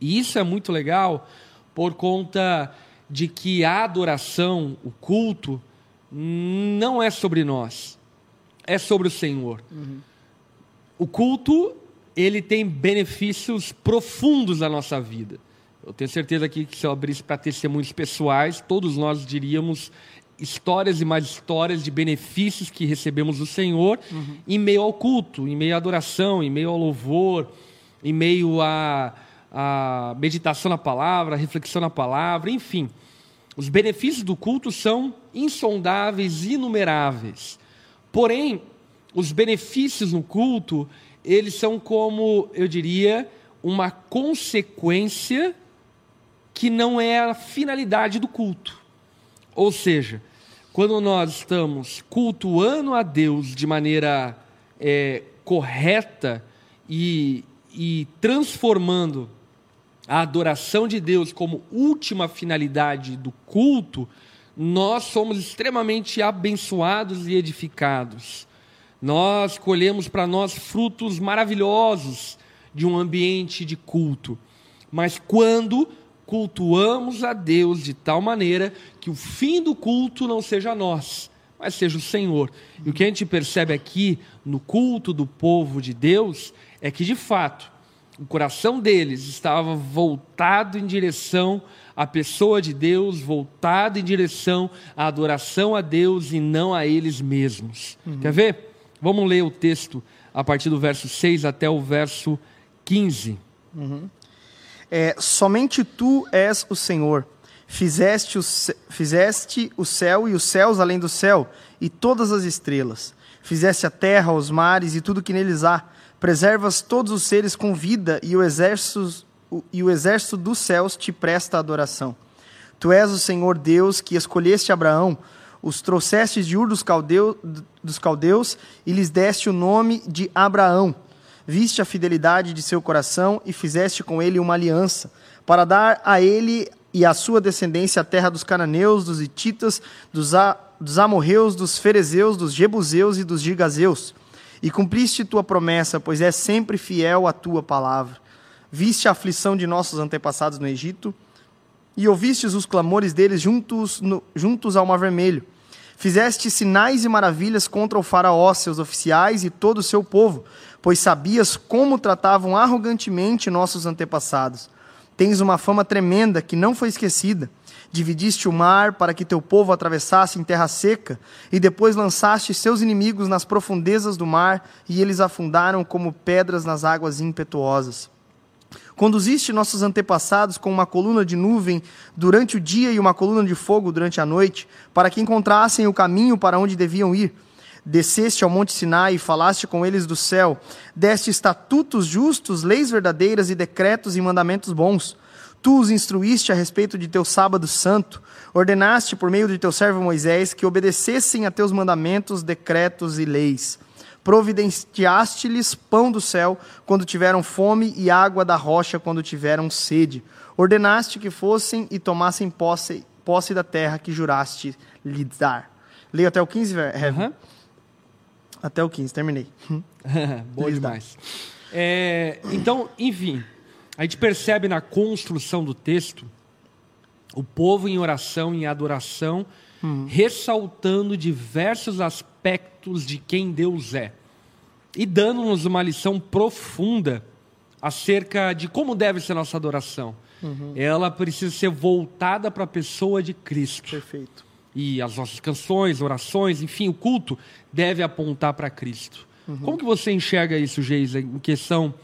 E isso é muito legal por conta de que a adoração, o culto, não é sobre nós, é sobre o Senhor. Uhum. O culto ele tem benefícios profundos na nossa vida. Eu tenho certeza aqui que se eu abrisse para testemunhos pessoais, todos nós diríamos histórias e mais histórias de benefícios que recebemos do Senhor uhum. em meio ao culto, em meio à adoração, em meio ao louvor, em meio à, à meditação na palavra, reflexão na palavra, enfim. Os benefícios do culto são insondáveis, inumeráveis. Porém, os benefícios no culto, eles são como, eu diria, uma consequência que não é a finalidade do culto. Ou seja, quando nós estamos cultuando a Deus de maneira é, correta e, e transformando a adoração de Deus como última finalidade do culto, nós somos extremamente abençoados e edificados. Nós colhemos para nós frutos maravilhosos de um ambiente de culto. Mas quando cultuamos a Deus de tal maneira que o fim do culto não seja nós, mas seja o Senhor. E o que a gente percebe aqui no culto do povo de Deus é que, de fato, o coração deles estava voltado em direção à pessoa de Deus, voltado em direção à adoração a Deus e não a eles mesmos. Uhum. Quer ver? Vamos ler o texto a partir do verso 6 até o verso 15. Uhum é, somente tu és o Senhor. Fizeste o, fizeste o céu e os céus além do céu, e todas as estrelas. Fizeste a terra, os mares e tudo que neles há. Preservas todos os seres com vida, e o exército, e o exército dos céus te presta adoração. Tu és o Senhor Deus que escolheste Abraão, os trouxestes de Ur dos, Caldeu, dos caldeus e lhes deste o nome de Abraão viste a fidelidade de seu coração e fizeste com ele uma aliança, para dar a ele e à sua descendência a terra dos cananeus, dos hititas, dos, a, dos amorreus, dos ferezeus, dos jebuseus e dos gigazeus. E cumpriste tua promessa, pois és sempre fiel à tua palavra. Viste a aflição de nossos antepassados no Egito, e ouvistes os clamores deles juntos, no, juntos ao mar vermelho. Fizeste sinais e maravilhas contra o faraó, seus oficiais e todo o seu povo, pois sabias como tratavam arrogantemente nossos antepassados. Tens uma fama tremenda que não foi esquecida. Dividiste o mar para que teu povo atravessasse em terra seca, e depois lançaste seus inimigos nas profundezas do mar, e eles afundaram como pedras nas águas impetuosas. Conduziste nossos antepassados com uma coluna de nuvem durante o dia e uma coluna de fogo durante a noite, para que encontrassem o caminho para onde deviam ir Desceste ao monte Sinai e falaste com eles do céu, deste estatutos justos, leis verdadeiras e decretos e mandamentos bons. Tu os instruíste a respeito de teu sábado santo, ordenaste por meio de teu servo Moisés que obedecessem a teus mandamentos, decretos e leis. Providenciaste-lhes pão do céu quando tiveram fome e água da rocha quando tiveram sede. Ordenaste que fossem e tomassem posse, posse da terra que juraste lhes dar. Leio até o 15, uhum. Até o 15, terminei. Boa demais. É, então, enfim, a gente percebe na construção do texto o povo em oração, em adoração, hum. ressaltando diversos aspectos de quem Deus é e dando-nos uma lição profunda acerca de como deve ser nossa adoração. Uhum. Ela precisa ser voltada para a pessoa de Cristo. Perfeito e as nossas canções, orações, enfim, o culto deve apontar para Cristo. Uhum. Como que você enxerga isso, Geisa, em questão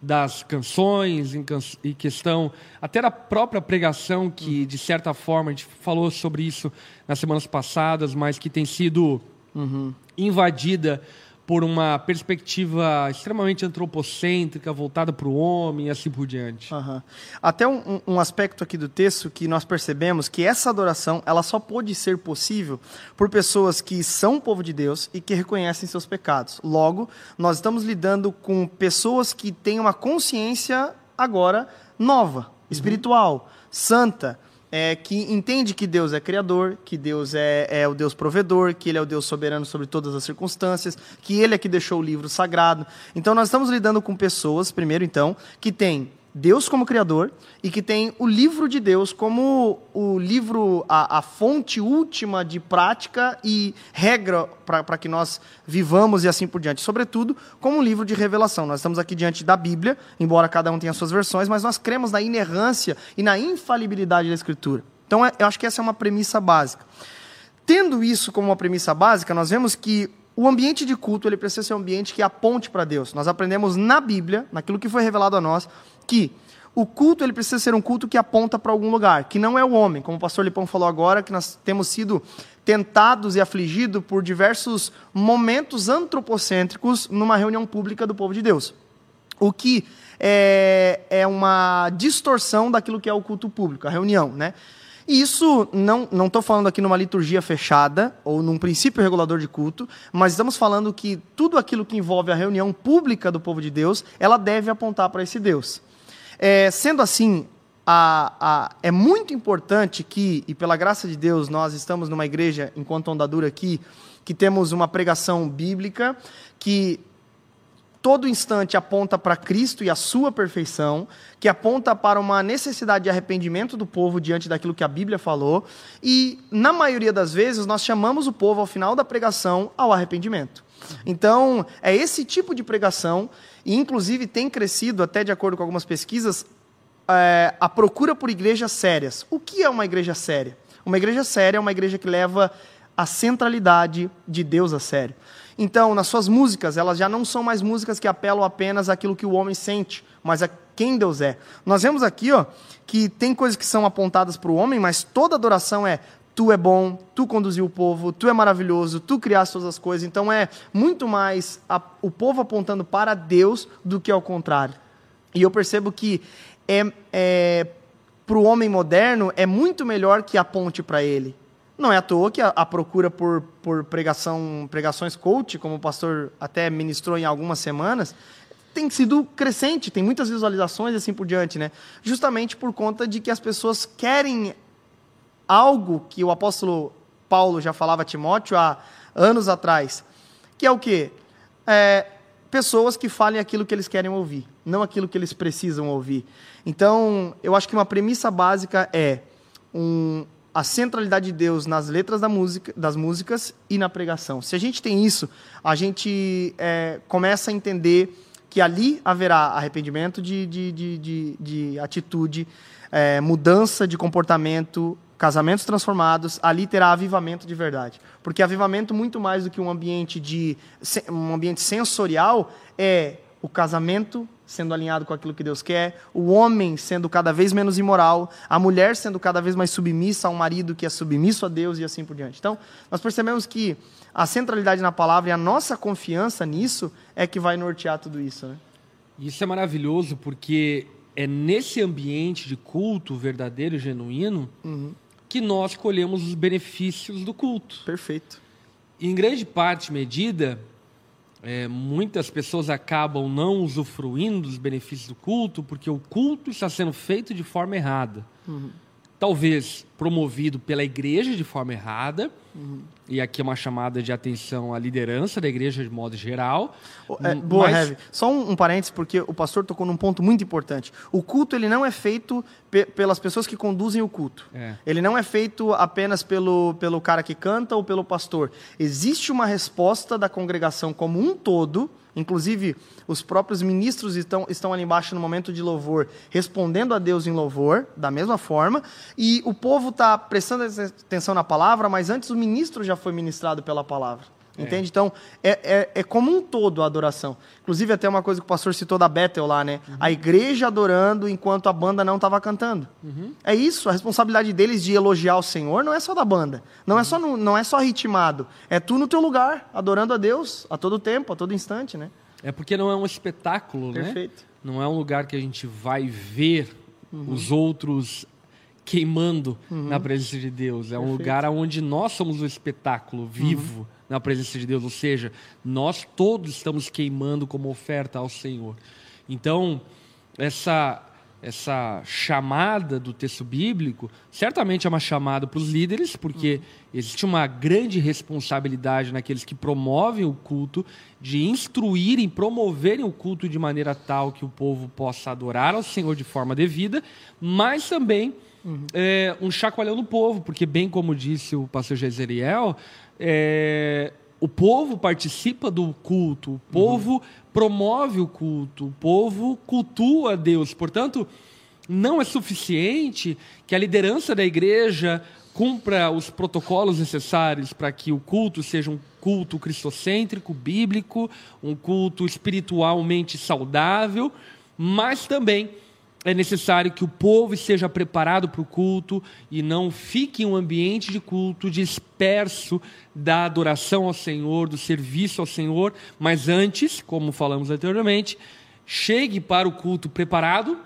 das canções, em, can... em, questão até da própria pregação, que uhum. de certa forma a gente falou sobre isso nas semanas passadas, mas que tem sido uhum. invadida por uma perspectiva extremamente antropocêntrica, voltada para o homem e assim por diante. Uhum. Até um, um, aspecto aqui do texto que nós percebemos que essa adoração ela só pode ser possível por pessoas que são povo de Deus e que reconhecem seus pecados. Logo, nós estamos lidando com pessoas que têm uma consciência agora nova, uhum. espiritual, uhum. santa, é, que entende que Deus é criador, que Deus é, é, o Deus provedor, que Ele é o Deus soberano sobre todas as circunstâncias, que Ele é que deixou o livro sagrado. Então, nós estamos lidando com pessoas, primeiro, então, que têm Deus como Criador e que tem o livro de Deus como o livro, a, a fonte última de prática e regra para que nós vivamos e assim por diante. Sobretudo, como um livro de revelação. Nós estamos aqui diante da Bíblia, embora cada um tenha suas versões, mas nós cremos na inerrância e na infalibilidade da Escritura. Então, é, eu acho que essa é uma premissa básica. Tendo isso como uma premissa básica, nós vemos que o ambiente de culto ele precisa ser um ambiente que aponte para Deus. Nós aprendemos na Bíblia, naquilo que foi revelado a nós, que o culto ele precisa ser um culto que aponta para algum lugar, que não é o homem, como o pastor Lipão falou agora, que nós temos sido tentados e afligidos por diversos momentos antropocêntricos numa reunião pública do povo de Deus. O que é, é uma distorção daquilo que é o culto público, a reunião, né? E isso, não estou falando aqui numa liturgia fechada ou num princípio regulador de culto, mas estamos falando que tudo aquilo que envolve a reunião pública do povo de Deus, ela deve apontar para esse Deus. É, sendo assim, a, a, é muito importante que, e pela graça de Deus, nós estamos numa igreja, enquanto ondadura aqui, que temos uma pregação bíblica, que todo instante aponta para Cristo e a sua perfeição, que aponta para uma necessidade de arrependimento do povo diante daquilo que a Bíblia falou, e na maioria das vezes nós chamamos o povo ao final da pregação ao arrependimento. Então, é esse tipo de pregação, e inclusive tem crescido, até de acordo com algumas pesquisas, é, a procura por igrejas sérias. O que é uma igreja séria? Uma igreja séria é uma igreja que leva a centralidade de Deus a sério. Então, nas suas músicas, elas já não são mais músicas que apelam apenas àquilo que o homem sente, mas a quem Deus é. Nós vemos aqui ó, que tem coisas que são apontadas para o homem, mas toda adoração é tu é bom, tu conduziu o povo, tu é maravilhoso, tu criaste todas as coisas. Então é muito mais a, o povo apontando para Deus do que ao contrário. E eu percebo que é, é para o homem moderno é muito melhor que aponte para ele. Não é à toa que a, a, procura por, por pregação, pregações coach, como o pastor até ministrou em algumas semanas, tem sido crescente, tem muitas visualizações e assim por diante, né? Justamente por conta de que as pessoas querem algo que o apóstolo Paulo já falava a Timóteo há anos atrás, que é o quê? É, pessoas que falem aquilo que eles querem ouvir, não aquilo que eles precisam ouvir. Então, eu acho que uma premissa básica é um, a centralidade de Deus nas letras da música, das músicas e na pregação. Se a gente tem isso, a gente é, começa a entender que ali haverá arrependimento de, de, de, de, de atitude, é, mudança de comportamento, casamentos transformados, ali terá avivamento de verdade. Porque avivamento, muito mais do que um ambiente, de, um ambiente sensorial, é o casamento sendo alinhado com aquilo que Deus quer, o homem sendo cada vez menos imoral, a mulher sendo cada vez mais submissa ao marido que é submisso a Deus e assim por diante. Então, nós percebemos que a centralidade na palavra e a nossa confiança nisso é que vai nortear tudo isso. Né? Isso é maravilhoso porque é nesse ambiente de culto verdadeiro e genuíno uhum. que nós colhemos os benefícios do culto. Perfeito. E, em grande parte, medida, é, muitas pessoas acabam não usufruindo dos benefícios do culto porque o culto está sendo feito de forma errada. Uhum. Talvez promovido pela igreja de forma errada, uhum. e aqui é uma chamada de atenção à liderança da igreja de modo geral. É, boa, mas... Heavy. Só um, um parênteses, porque o pastor tocou num ponto muito importante. O culto ele não é feito pe pelas pessoas que conduzem o culto. É. Ele não é feito apenas pelo, pelo cara que canta ou pelo pastor. Existe uma resposta da congregação como um todo Inclusive, os próprios ministros estão, estão ali embaixo no momento de louvor, respondendo a Deus em louvor, da mesma forma, e o povo está prestando atenção na palavra, mas antes o ministro já foi ministrado pela palavra. É. Entende? Então, é, é, é, como um todo a adoração. Inclusive, até uma coisa que o pastor citou da Bethel lá, né? Uhum. A igreja adorando enquanto a banda não estava cantando. Uhum. É isso, a responsabilidade deles de elogiar o Senhor não é só da banda. Não, uhum. é, só no, não é só ritmado. É tu no teu lugar, adorando a Deus a todo tempo, a todo instante, né? É porque não é um espetáculo, Perfeito. né? Perfeito. Não é um lugar que a gente vai ver uhum. os outros queimando uhum. na presença de Deus. É Perfeito. um lugar onde nós somos o espetáculo vivo uhum na presença de Deus, ou seja, nós todos estamos queimando como oferta ao Senhor. Então, essa essa chamada do texto bíblico, certamente é uma chamada para os líderes, porque existe uma grande responsabilidade naqueles que promovem o culto, de instruírem, promoverem o culto de maneira tal que o povo possa adorar ao Senhor de forma devida, mas também uhum. é, um chacoalhão do povo, porque, bem como disse o pastor Jezeriel, é, o povo participa do culto, o povo uhum. promove o culto, o povo cultua Deus. Portanto, não é suficiente que a liderança da igreja cumpra os protocolos necessários para que o culto seja um culto cristocêntrico, bíblico, um culto espiritualmente saudável, mas também é necessário que o povo esteja preparado para o culto e não fique em um ambiente de culto disperso da adoração ao Senhor, do serviço ao Senhor, mas antes, como falamos anteriormente, chegue para o culto preparado,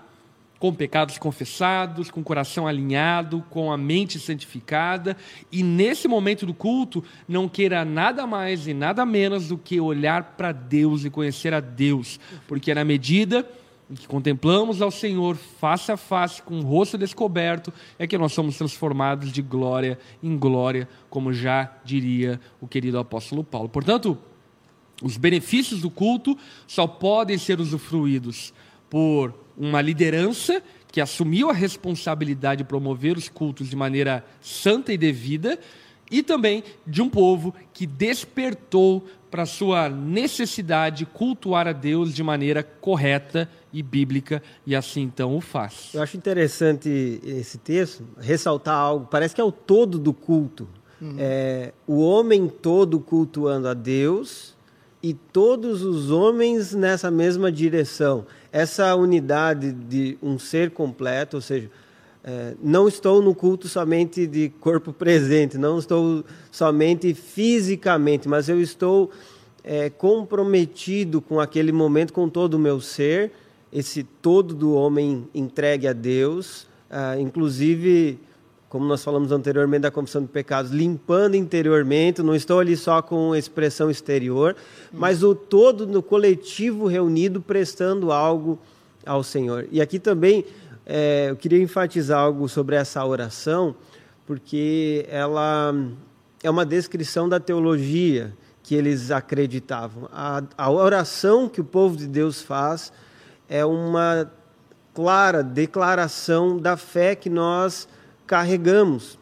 com pecados confessados, com o coração alinhado, com a mente santificada, e nesse momento do culto não queira nada mais e nada menos do que olhar para Deus e conhecer a Deus, porque na medida em que contemplamos ao Senhor face a face, com o rosto descoberto, é que nós somos transformados de glória em glória, como já diria o querido apóstolo Paulo. Portanto, os benefícios do culto só podem ser usufruídos por uma liderança que assumiu a responsabilidade de promover os cultos de maneira santa e devida, e também de um povo que despertou para sua necessidade de cultuar a Deus de maneira correta e bíblica, e assim então o faz. Eu acho interessante esse texto, ressaltar algo, parece que é o todo do culto. Uhum. É, o homem todo cultuando a Deus e todos os homens nessa mesma direção. Essa unidade de um ser completo, ou seja, é, não estou no culto somente de corpo presente, não estou somente fisicamente, mas eu estou é, comprometido com aquele momento, com todo o meu ser, esse todo do homem entregue a Deus, ah, inclusive, como nós falamos anteriormente da confissão de pecados, limpando interiormente, não estou ali só com expressão exterior, mas o todo no coletivo reunido prestando algo ao Senhor. E aqui também é, eu queria enfatizar algo sobre essa oração, porque ela é uma descrição da teologia que eles acreditavam. A, a oração que o povo de Deus faz é uma clara declaração da fé que nós carregamos.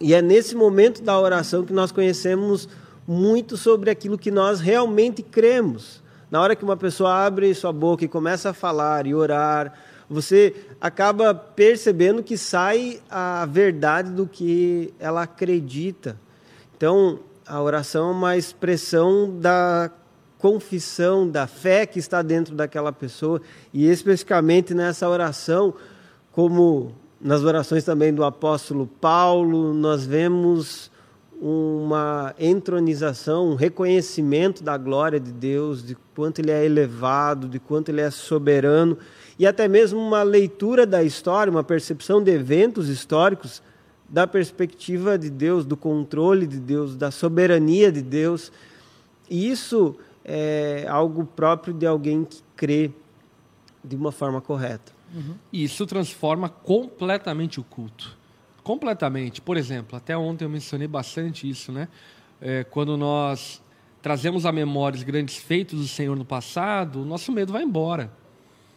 E é nesse momento da oração que nós conhecemos muito sobre aquilo que nós realmente cremos. Na hora que uma pessoa abre sua boca e começa a falar e orar, você acaba percebendo que sai a verdade do que ela acredita. Então, a oração é uma expressão da confissão, da fé que está dentro daquela pessoa, e especificamente nessa oração, como nas orações também do apóstolo Paulo, nós vemos uma entronização, um reconhecimento da glória de Deus, de quanto ele é elevado, de quanto ele é soberano e até mesmo uma leitura da história, uma percepção de eventos históricos da perspectiva de Deus, do controle de Deus, da soberania de Deus. E isso é algo próprio de alguém que crê de uma forma correta. Uhum. E isso transforma completamente o culto. Completamente. Por exemplo, até ontem eu mencionei bastante isso, né? É, quando nós trazemos à memória os grandes feitos do Senhor no passado, o nosso medo vai embora.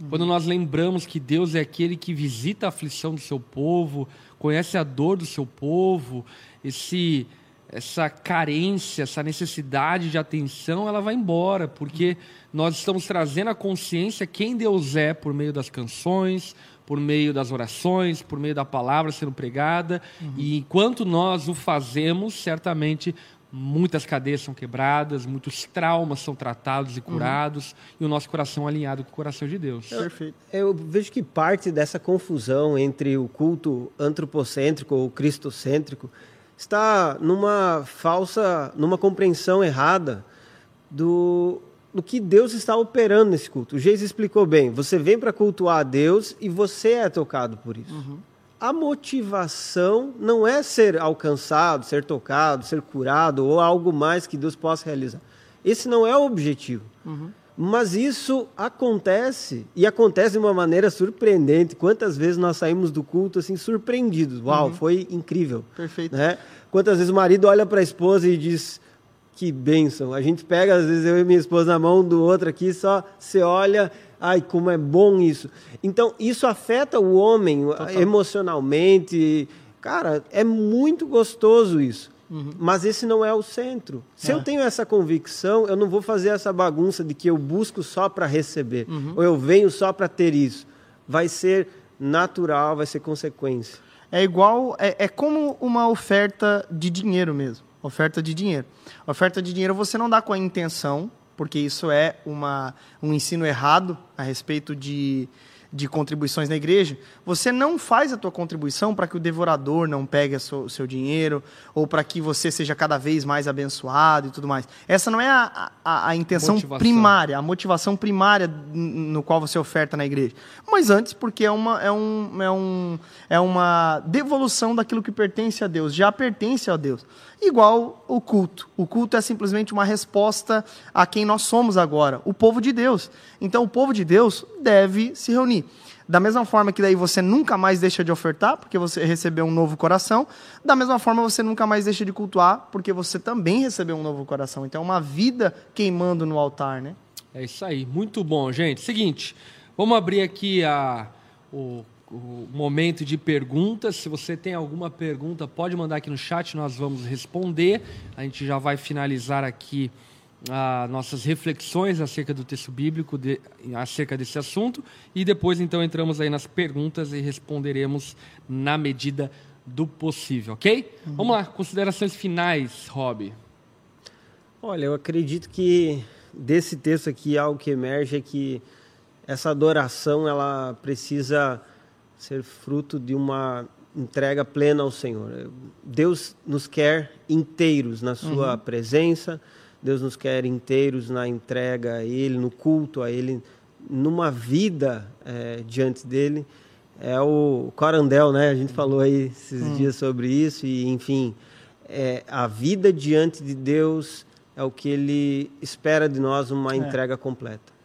Quando nós lembramos que Deus é aquele que visita a aflição do seu povo, conhece a dor do seu povo, esse essa carência, essa necessidade de atenção, ela vai embora, porque nós estamos trazendo a consciência quem Deus é por meio das canções, por meio das orações, por meio da palavra sendo pregada, uhum. e enquanto nós o fazemos, certamente muitas cadeias são quebradas, muitos traumas são tratados e curados, uhum. e o nosso coração alinhado com o coração de Deus. Eu, Perfeito. Eu vejo que parte dessa confusão entre o culto antropocêntrico ou cristocêntrico está numa falsa, numa compreensão errada do, do que Deus está operando nesse culto. O Geis explicou bem, você vem para cultuar a Deus e você é tocado por isso. Uhum a motivação não é ser alcançado, ser tocado, ser curado ou algo mais que Deus possa realizar. Esse não é o objetivo. Uhum. Mas isso acontece e acontece de uma maneira surpreendente. Quantas vezes nós saímos do culto assim surpreendidos? Uau, uhum. foi incrível. Perfeito. Né? Quantas vezes o marido olha para a esposa e diz: Que bênção. A gente pega, às vezes, eu e minha esposa na mão do outro aqui, só você olha, ai, como é bom isso. Então, isso afeta o homem Total. emocionalmente. Cara, é muito gostoso isso. Uhum. Mas esse não é o centro. Se é. eu tenho essa convicção, eu não vou fazer essa bagunça de que eu busco só para receber, uhum. ou eu venho só para ter isso. Vai ser natural, vai ser consequência. É igual, é, é como uma oferta de dinheiro mesmo. Oferta de dinheiro. Oferta de dinheiro você não dá com a intenção, porque isso é uma, um ensino errado a respeito de, de contribuições na igreja, você não faz a tua contribuição para que o devorador não pegue o seu dinheiro ou para que você seja cada vez mais abençoado e tudo mais. Essa não é a, a, a intenção motivação. primária, a motivação primária no qual você oferta na igreja. Mas antes, porque é uma, é, um, é, um, é uma devolução daquilo que pertence a Deus, já pertence a Deus. Igual o culto. O culto é simplesmente uma resposta a quem nós somos agora, o povo de Deus. Então, o povo de Deus deve se reunir. Da mesma forma que daí você nunca mais deixa de ofertar, porque você recebeu um novo coração, da mesma forma você nunca mais deixa de cultuar, porque você também recebeu um novo coração. Então, é uma vida queimando no altar, né? É isso aí. Muito bom, gente. Seguinte, vamos abrir aqui a, o o momento de perguntas. Se você tem alguma pergunta, pode mandar aqui no chat, nós vamos responder. A gente já vai finalizar aqui ah, nossas reflexões acerca do texto bíblico, de, acerca desse assunto, e depois então entramos aí nas perguntas e responderemos na medida do possível, ok? Uhum. Vamos lá, considerações finais, Rob. Olha, eu acredito que desse texto aqui algo que emerge é que essa adoração ela precisa ser fruto de uma entrega plena ao Senhor. Deus nos quer inteiros na Sua uhum. presença, Deus nos quer inteiros na entrega a Ele, no culto a Ele, numa vida é, diante dele. É o Corandel, né? A gente falou aí esses uhum. dias sobre isso, e enfim, é, a vida diante de Deus é o que Ele espera de nós, uma é. entrega completa.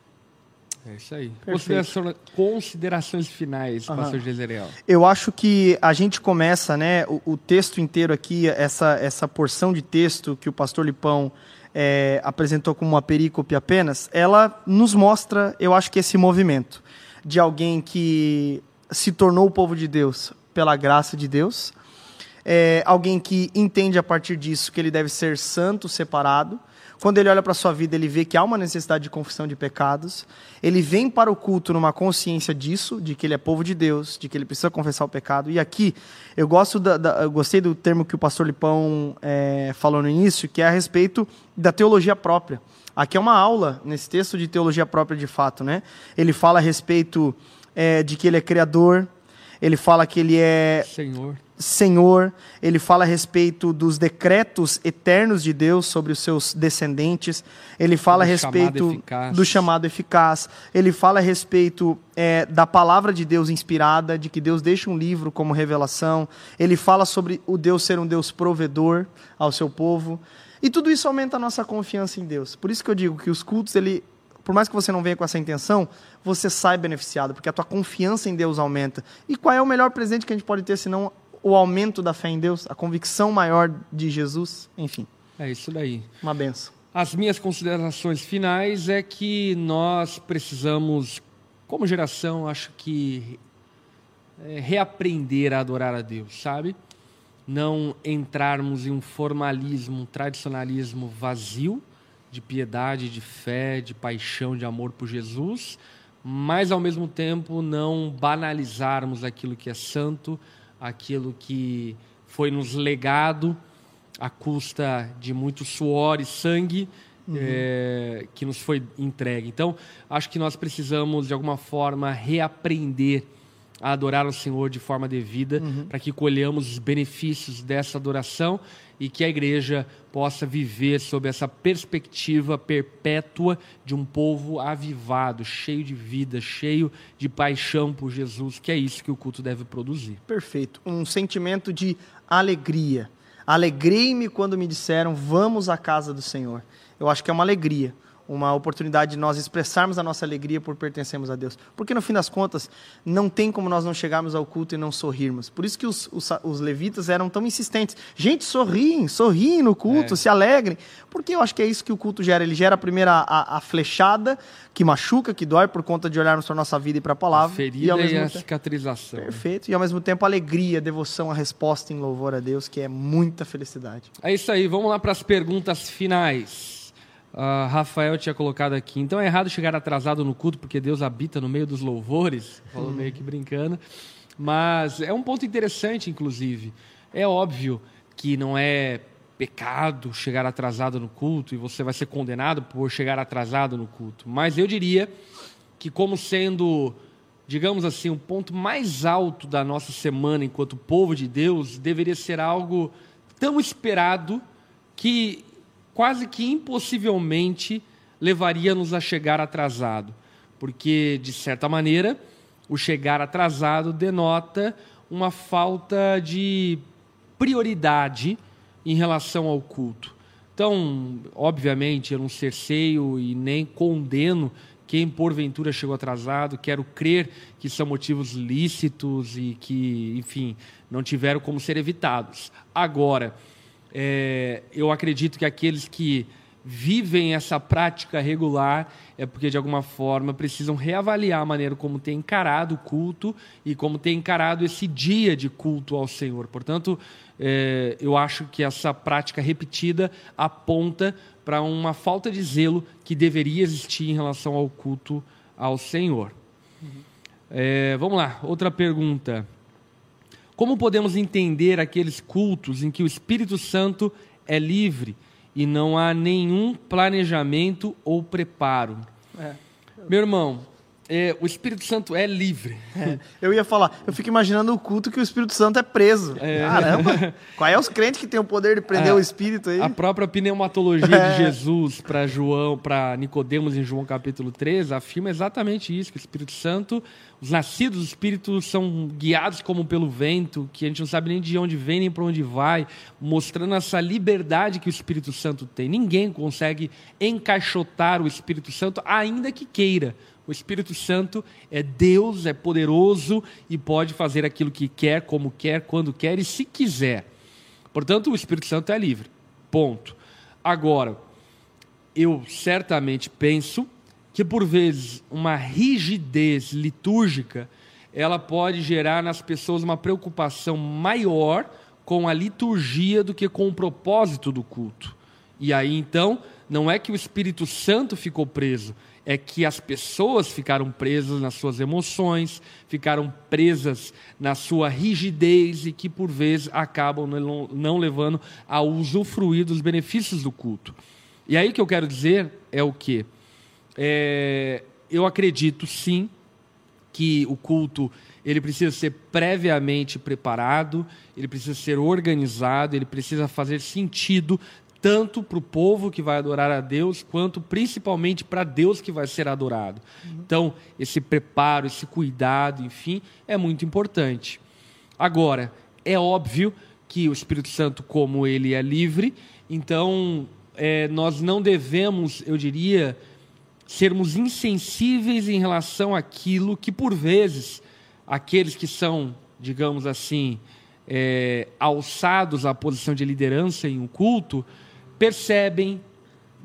É isso aí. Considerações, considerações finais, uhum. pastor Jezerel. Eu acho que a gente começa, né, o, o, texto inteiro aqui, essa, essa porção de texto que o pastor Lipão é, apresentou como uma perícope apenas, ela nos mostra, eu acho que esse movimento de alguém que se tornou o povo de Deus pela graça de Deus, é, alguém que entende a partir disso que ele deve ser santo, separado, quando ele olha para a sua vida, ele vê que há uma necessidade de confissão de pecados. Ele vem para o culto numa consciência disso, de que ele é povo de Deus, de que ele precisa confessar o pecado. E aqui, eu, gosto da, da, eu gostei do termo que o pastor Lipão é, falou no início, que é a respeito da teologia própria. Aqui é uma aula, nesse texto, de teologia própria de fato. Né? Ele fala a respeito é, de que ele é criador, ele fala que ele é Senhor. Senhor, ele fala a respeito dos decretos eternos de Deus sobre os seus descendentes, ele fala a respeito chamado do chamado eficaz, ele fala a respeito é, da palavra de Deus inspirada, de que Deus deixa um livro como revelação, ele fala sobre o Deus ser um Deus provedor ao seu povo, e tudo isso aumenta a nossa confiança em Deus. Por isso que eu digo que os cultos, ele, por mais que você não venha com essa intenção, você sai beneficiado, porque a tua confiança em Deus aumenta. E qual é o melhor presente que a gente pode ter senão o aumento da fé em Deus, a convicção maior de Jesus, enfim. É isso daí. Uma benção. As minhas considerações finais é que nós precisamos, como geração, acho que é, reaprender a adorar a Deus, sabe? Não entrarmos em um formalismo, um tradicionalismo vazio de piedade, de fé, de paixão, de amor por Jesus, mas ao mesmo tempo não banalizarmos aquilo que é santo, aquilo que foi nos legado à custa de muito suor e sangue uhum. é, que nos foi entregue. Então, acho que nós precisamos, de alguma forma, reaprender a adorar o Senhor de forma devida, uhum. para que colhamos os benefícios dessa adoração e que a igreja possa viver sob essa perspectiva perpétua de um povo avivado, cheio de vida, cheio de paixão por Jesus, que é isso que o culto deve produzir. Perfeito. Um sentimento de alegria. Alegrei-me quando me disseram, vamos à casa do Senhor. Eu acho que é uma alegria uma oportunidade de nós expressarmos a nossa alegria por pertencermos a Deus. Porque no fim das contas, não tem como nós não chegarmos ao culto e não sorrirmos. Por isso que os, os, os levitas eram tão insistentes. Gente, sorriem, sorriem no culto, é. se alegrem. Porque eu acho que é isso que o culto gera. Ele gera primeiro a, a, a flechada, que machuca, que dói por conta de olharmos para a nossa vida e para a palavra. A ferida e, ao mesmo e a tempo... cicatrização. Né? Perfeito. E ao mesmo tempo alegria, devoção, a resposta em louvor a Deus, que é muita felicidade. É isso aí. Vamos lá para as perguntas finais. Uh, Rafael tinha colocado aqui. Então é errado chegar atrasado no culto porque Deus habita no meio dos louvores. Falou meio que brincando. Mas é um ponto interessante, inclusive. É óbvio que não é pecado chegar atrasado no culto e você vai ser condenado por chegar atrasado no culto. Mas eu diria que, como sendo, digamos assim, o ponto mais alto da nossa semana enquanto povo de Deus, deveria ser algo tão esperado que quase que impossivelmente levaria-nos a chegar atrasado, porque, de certa maneira, o chegar atrasado denota uma falta de prioridade em relação ao culto. Então, obviamente, eu não cerceio e nem condeno quem porventura chegou atrasado, quero crer que são motivos lícitos e que, enfim, não tiveram como ser evitados. Agora, é, eu acredito que aqueles que vivem essa prática regular é porque de alguma forma precisam reavaliar a maneira como tem encarado o culto e como tem encarado esse dia de culto ao Senhor. Portanto, é, eu acho que essa prática repetida aponta para uma falta de zelo que deveria existir em relação ao culto ao Senhor. É, vamos lá, outra pergunta. Como podemos entender aqueles cultos em que o Espírito Santo é livre e não há nenhum planejamento ou preparo? É. Meu irmão, é, o Espírito Santo é livre. É, eu ia falar, eu fico imaginando o culto que o Espírito Santo é preso. É. Caramba! Qual é os crentes que têm o poder de prender é, o Espírito aí? A própria pneumatologia de é. Jesus para João, para Nicodemos em João capítulo 3, afirma exatamente isso, que o Espírito Santo, os nascidos do Espírito são guiados como pelo vento, que a gente não sabe nem de onde vem nem para onde vai, mostrando essa liberdade que o Espírito Santo tem. Ninguém consegue encaixotar o Espírito Santo, ainda que queira o Espírito Santo é Deus, é poderoso e pode fazer aquilo que quer, como quer, quando quer e se quiser. Portanto, o Espírito Santo é livre. Ponto. Agora, eu certamente penso que por vezes uma rigidez litúrgica ela pode gerar nas pessoas uma preocupação maior com a liturgia do que com o propósito do culto. E aí então, não é que o Espírito Santo ficou preso, é que as pessoas ficaram presas nas suas emoções, ficaram presas na sua rigidez e que por vezes acabam não levando a usufruir dos benefícios do culto. E aí que eu quero dizer é o que? É, eu acredito sim que o culto ele precisa ser previamente preparado, ele precisa ser organizado, ele precisa fazer sentido tanto para o povo que vai adorar a Deus, quanto principalmente para Deus que vai ser adorado. Uhum. Então, esse preparo, esse cuidado, enfim, é muito importante. Agora, é óbvio que o Espírito Santo, como ele é livre, então é, nós não devemos, eu diria, sermos insensíveis em relação àquilo que, por vezes, aqueles que são, digamos assim, é, alçados à posição de liderança em um culto, percebem,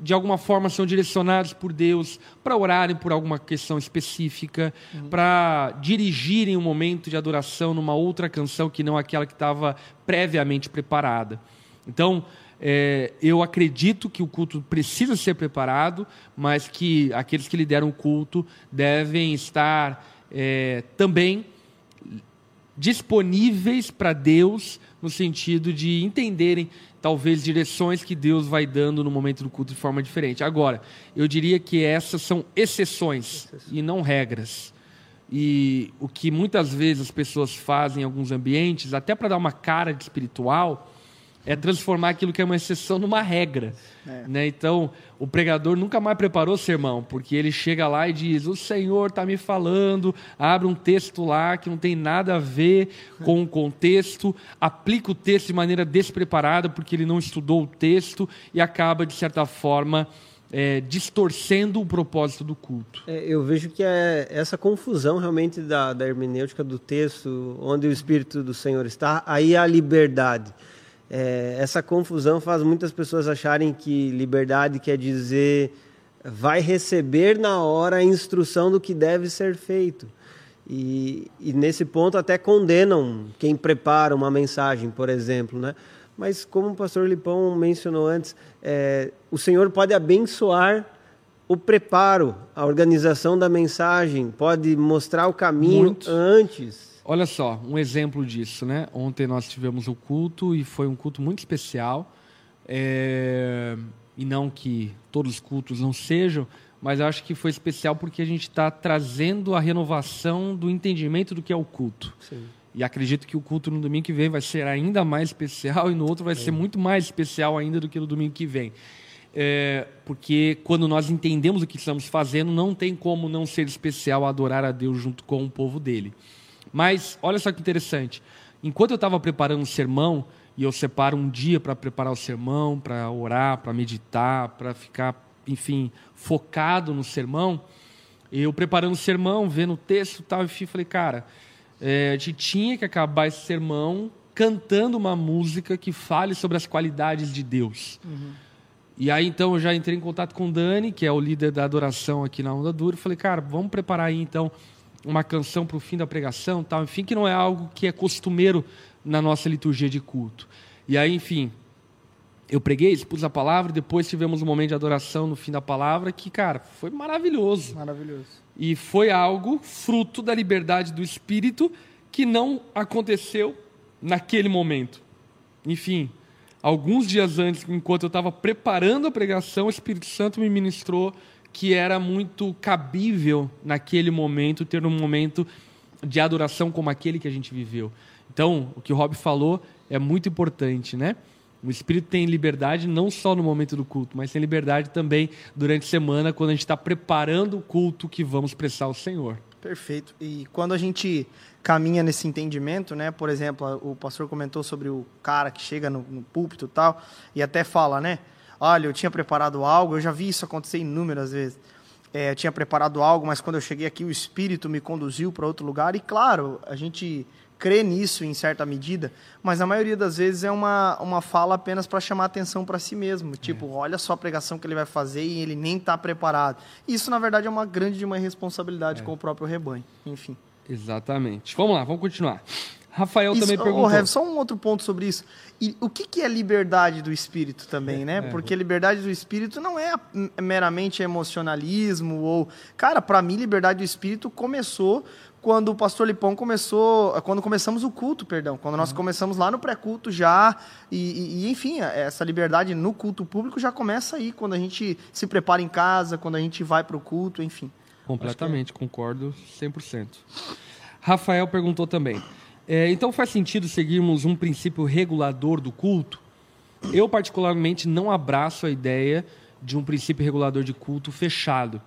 de alguma forma são direcionados por Deus para orarem por alguma questão específica, uhum. para dirigirem um momento de adoração numa outra canção que não aquela que estava previamente preparada. Então, é, eu acredito que o culto precisa ser preparado, mas que aqueles que lideram o culto devem estar é, também disponíveis para Deus, no sentido de entenderem talvez direções que Deus vai dando no momento do culto de forma diferente. Agora, eu diria que essas são exceções e não regras. E o que muitas vezes as pessoas fazem em alguns ambientes, até para dar uma cara de espiritual, é transformar aquilo que é uma exceção numa regra. É. Né? Então, o pregador nunca mais preparou o sermão, porque ele chega lá e diz: O Senhor está me falando, abre um texto lá que não tem nada a ver com o contexto, aplica o texto de maneira despreparada, porque ele não estudou o texto e acaba, de certa forma, é, distorcendo o propósito do culto. É, eu vejo que é essa confusão realmente da, da hermenêutica do texto, onde o Espírito do Senhor está, aí há liberdade. É, essa confusão faz muitas pessoas acharem que liberdade quer dizer vai receber na hora a instrução do que deve ser feito. E, e, nesse ponto até condenam quem prepara uma mensagem, por exemplo, né? Mas como o pastor Lipão mencionou antes, é, o Senhor pode abençoar o preparo, a organização da mensagem, pode mostrar o caminho Muito. antes. Olha só, um exemplo disso, né? Ontem nós tivemos o culto e foi um culto muito especial. É... E não que todos os cultos não sejam, mas acho que foi especial porque a gente está trazendo a renovação do entendimento do que é o culto. Sim. E acredito que o culto no domingo que vem vai ser ainda mais especial e no outro vai ser muito mais especial ainda do que no domingo que vem. É, porque quando nós entendemos o que estamos fazendo, não tem como não ser especial adorar a Deus junto com o povo dele. Mas olha só que interessante. Enquanto eu estava preparando o sermão, e eu separo um dia para preparar o sermão, para orar, para meditar, para ficar enfim, focado no sermão, eu preparando o sermão, vendo o texto e tal, enfim, falei, cara, é, a gente tinha que acabar esse sermão cantando uma música que fale sobre as qualidades de Deus. Uhum. E aí, então, eu já entrei em contato com o Dani, que é o líder da adoração aqui na Onda Dura, e falei, cara, vamos preparar aí, então, uma canção para o fim da pregação, tal, enfim, que não é algo que é costumeiro na nossa liturgia de culto. E aí, enfim, eu preguei, expus a palavra, depois tivemos um momento de adoração no fim da palavra que, cara, foi maravilhoso. Maravilhoso. E foi algo fruto da liberdade do espírito que não aconteceu naquele momento. Enfim, alguns dias antes, enquanto eu estava preparando a pregação, o Espírito Santo me ministrou que era muito cabível naquele momento ter um momento de adoração como aquele que a gente viveu. Então, o que o Rob falou é muito importante, né? O espírito tem liberdade não só no momento do culto, mas tem liberdade também durante a semana, quando a gente está preparando o culto que vamos prestar ao Senhor. Perfeito. E quando a gente caminha nesse entendimento, né? Por exemplo, o pastor comentou sobre o cara que chega no, no púlpito e tal, e até fala, né? Olha, eu tinha preparado algo, eu já vi isso acontecer inúmeras vezes. É, eu tinha preparado algo, mas quando eu cheguei aqui, o Espírito me conduziu para outro lugar. E claro, a gente crê nisso em certa medida, mas a maioria das vezes é uma, uma fala apenas para chamar atenção para si mesmo. Tipo, é. olha só a pregação que ele vai fazer e ele nem está preparado. Isso, na verdade, é uma grande uma responsabilidade é. com o próprio rebanho. Enfim. Exatamente. Vamos lá, vamos continuar. Rafael isso, também perguntou. Oh, só um outro ponto sobre isso. E o que, que é liberdade do espírito também, é, né? É, Porque liberdade do espírito não é meramente emocionalismo ou... Cara, para mim, liberdade do espírito começou quando o pastor Lipão começou, quando começamos o culto, perdão, quando nós uhum. começamos lá no pré-culto já, e, e, enfim, essa liberdade no culto público já começa aí, quando a gente se prepara em casa, quando a gente vai para o culto, enfim. Completamente, é... concordo 100%. Rafael perguntou também, é, então faz sentido seguirmos um princípio regulador do culto? Eu, particularmente, não abraço a ideia de um princípio regulador de culto fechado.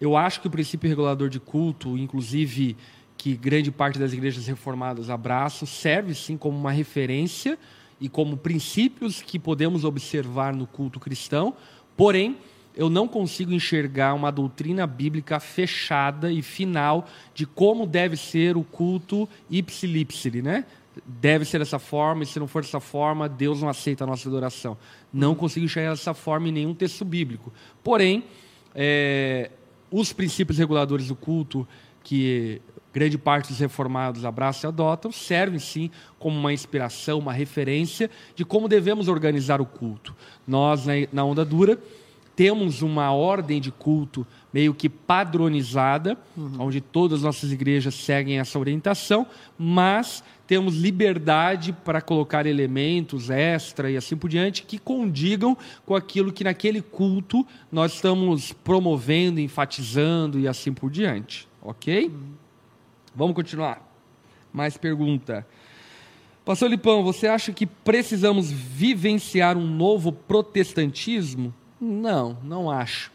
Eu acho que o princípio regulador de culto, inclusive que grande parte das igrejas reformadas abraçam, serve sim como uma referência e como princípios que podemos observar no culto cristão, porém, eu não consigo enxergar uma doutrina bíblica fechada e final de como deve ser o culto ipsilipsili, né? Deve ser dessa forma, e se não for dessa forma, Deus não aceita a nossa adoração. Não consigo enxergar dessa forma em nenhum texto bíblico. Porém, é, os princípios reguladores do culto que grande parte dos reformados abraçam e adotam servem sim como uma inspiração, uma referência de como devemos organizar o culto. Nós, na Onda Dura, temos uma ordem de culto meio que padronizada, uhum. onde todas as nossas igrejas seguem essa orientação, mas temos liberdade para colocar elementos extra e assim por diante que condigam com aquilo que naquele culto nós estamos promovendo, enfatizando e assim por diante. Ok? Uhum. Vamos continuar. Mais pergunta. Pastor Lipão, você acha que precisamos vivenciar um novo protestantismo? Não, não acho.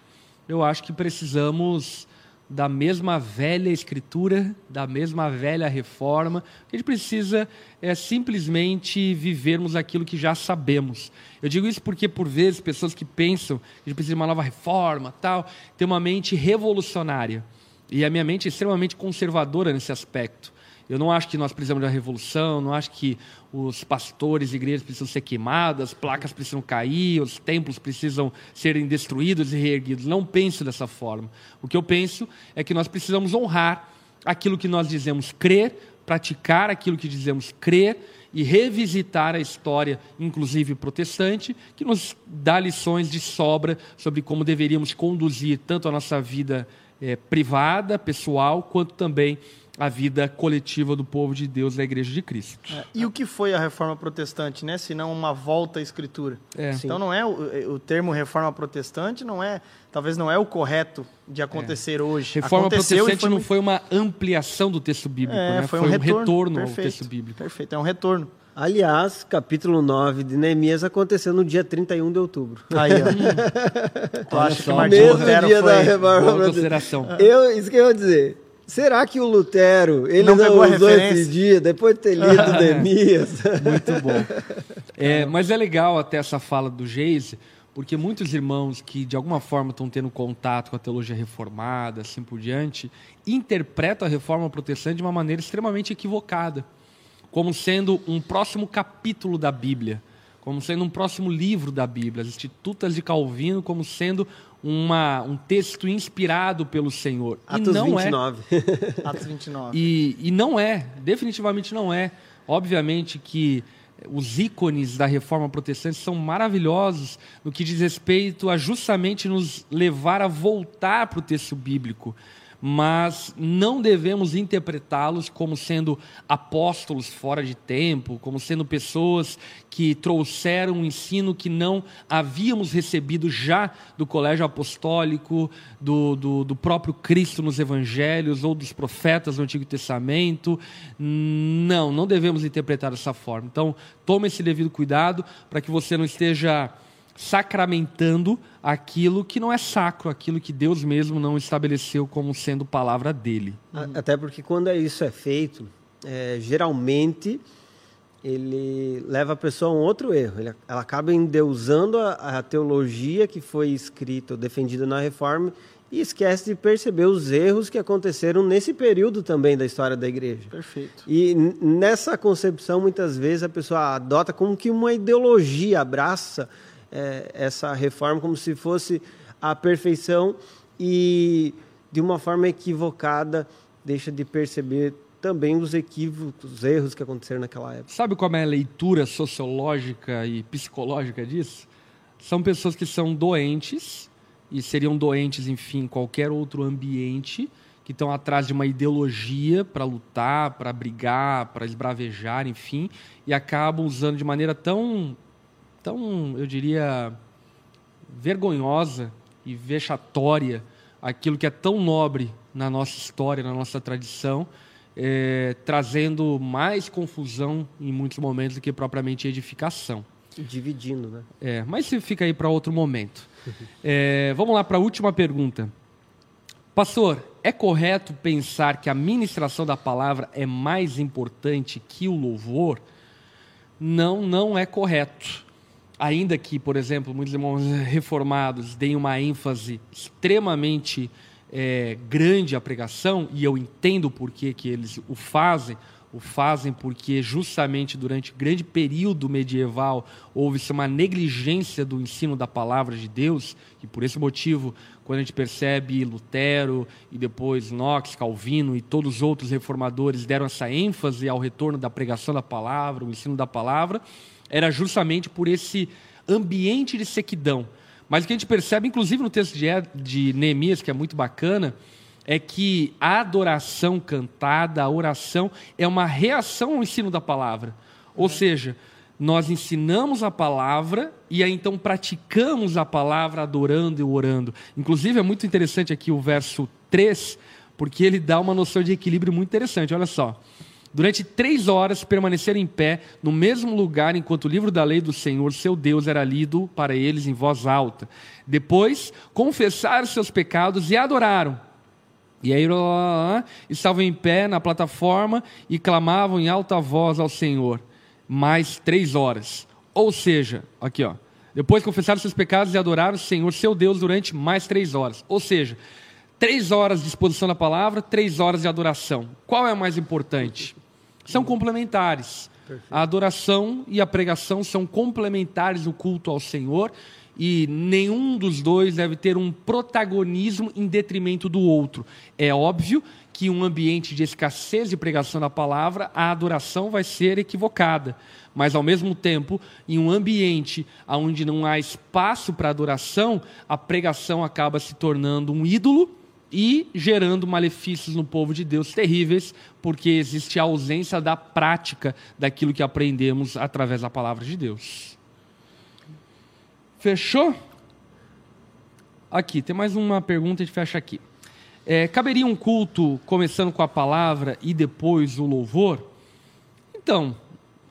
Eu acho que precisamos da mesma velha escritura, da mesma velha reforma. A gente precisa é, simplesmente vivermos aquilo que já sabemos. Eu digo isso porque, por vezes, pessoas que pensam que a gente precisa de uma nova reforma, tal, têm uma mente revolucionária. E a minha mente é extremamente conservadora nesse aspecto. Eu não acho que nós precisamos de uma revolução, não acho que os pastores igrejas precisam ser queimadas, as placas precisam cair, os templos precisam serem destruídos e reerguidos. Não penso dessa forma. O que eu penso é que nós precisamos honrar aquilo que nós dizemos crer, praticar aquilo que dizemos crer e revisitar a história, inclusive protestante, que nos dá lições de sobra sobre como deveríamos conduzir tanto a nossa vida é, privada, pessoal, quanto também a vida coletiva do povo de Deus da Igreja de Cristo. É, e o que foi a reforma protestante, né? Se não uma volta à Escritura. É. Então não é o, o, termo reforma protestante, não é, talvez não é o correto de acontecer é. hoje. Reforma Aconteceu protestante foi... não foi uma ampliação do texto bíblico, é, né? foi, um, foi retorno, um retorno perfeito, ao texto bíblico. Perfeito, é um retorno. Aliás, capítulo 9 de Neemias aconteceu no dia 31 de outubro. Aí, ó. tu acha que Martim Lutero dia foi... da reforma consideração. Eu, isso que eu ia dizer. Será que o Lutero, ele não, não usou esse dia, depois de ter lido Neemias? Muito bom. É, mas é legal até essa fala do Geise, porque muitos irmãos que de alguma forma estão tendo contato com a teologia reformada, assim por diante, interpretam a reforma protestante de uma maneira extremamente equivocada, como sendo um próximo capítulo da Bíblia, como sendo um próximo livro da Bíblia, as Institutas de Calvino como sendo uma, um texto inspirado pelo Senhor. Atos e não 29. É. Atos 29. E, e não é, definitivamente não é. Obviamente que os ícones da reforma protestante são maravilhosos no que diz respeito a justamente nos levar a voltar para o texto bíblico mas não devemos interpretá-los como sendo apóstolos fora de tempo, como sendo pessoas que trouxeram um ensino que não havíamos recebido já do colégio apostólico, do, do, do próprio Cristo nos evangelhos ou dos profetas do Antigo Testamento. Não, não devemos interpretar dessa forma. Então, tome esse devido cuidado para que você não esteja sacramentando aquilo que não é sacro, aquilo que Deus mesmo não estabeleceu como sendo palavra dele. Até porque quando isso é feito, é, geralmente ele leva a pessoa a um outro erro. Ele, ela acaba endeusando a, a teologia que foi escrita, defendida na Reforma, e esquece de perceber os erros que aconteceram nesse período também da história da igreja. Perfeito. E nessa concepção, muitas vezes a pessoa adota como que uma ideologia, abraça é, essa reforma como se fosse a perfeição e, de uma forma equivocada, deixa de perceber também os equívocos, os erros que aconteceram naquela época. Sabe como é a leitura sociológica e psicológica disso? São pessoas que são doentes e seriam doentes, enfim, em qualquer outro ambiente, que estão atrás de uma ideologia para lutar, para brigar, para esbravejar, enfim, e acabam usando de maneira tão tão, eu diria, vergonhosa e vexatória aquilo que é tão nobre na nossa história, na nossa tradição, é, trazendo mais confusão em muitos momentos do que propriamente edificação. Dividindo, né? É, mas fica aí para outro momento. É, vamos lá para a última pergunta. Pastor, é correto pensar que a ministração da palavra é mais importante que o louvor? Não, não é correto ainda que, por exemplo, muitos irmãos reformados deem uma ênfase extremamente é, grande à pregação, e eu entendo por que, que eles o fazem, o fazem porque justamente durante o grande período medieval houve-se uma negligência do ensino da palavra de Deus, e por esse motivo, quando a gente percebe Lutero e depois Knox, Calvino e todos os outros reformadores deram essa ênfase ao retorno da pregação da palavra, o ensino da palavra, era justamente por esse ambiente de sequidão. Mas o que a gente percebe, inclusive no texto de, de Neemias, que é muito bacana, é que a adoração cantada, a oração, é uma reação ao ensino da palavra. Ou seja, nós ensinamos a palavra e aí então praticamos a palavra adorando e orando. Inclusive é muito interessante aqui o verso 3, porque ele dá uma noção de equilíbrio muito interessante. Olha só. Durante três horas permaneceram em pé no mesmo lugar enquanto o livro da lei do Senhor, seu Deus, era lido para eles em voz alta. Depois, confessaram seus pecados e adoraram. E aí estavam em pé na plataforma e clamavam em alta voz ao Senhor. Mais três horas. Ou seja, aqui ó. Depois confessaram seus pecados e adoraram o Senhor, seu Deus, durante mais três horas. Ou seja, três horas de exposição da palavra, três horas de adoração. Qual é o mais importante? São complementares. A adoração e a pregação são complementares do culto ao Senhor e nenhum dos dois deve ter um protagonismo em detrimento do outro. É óbvio que um ambiente de escassez de pregação da palavra, a adoração vai ser equivocada. Mas, ao mesmo tempo, em um ambiente onde não há espaço para adoração, a pregação acaba se tornando um ídolo e gerando malefícios no povo de Deus terríveis, porque existe a ausência da prática daquilo que aprendemos através da palavra de Deus. Fechou? Aqui, tem mais uma pergunta, a gente fecha aqui. É, caberia um culto começando com a palavra e depois o louvor? Então,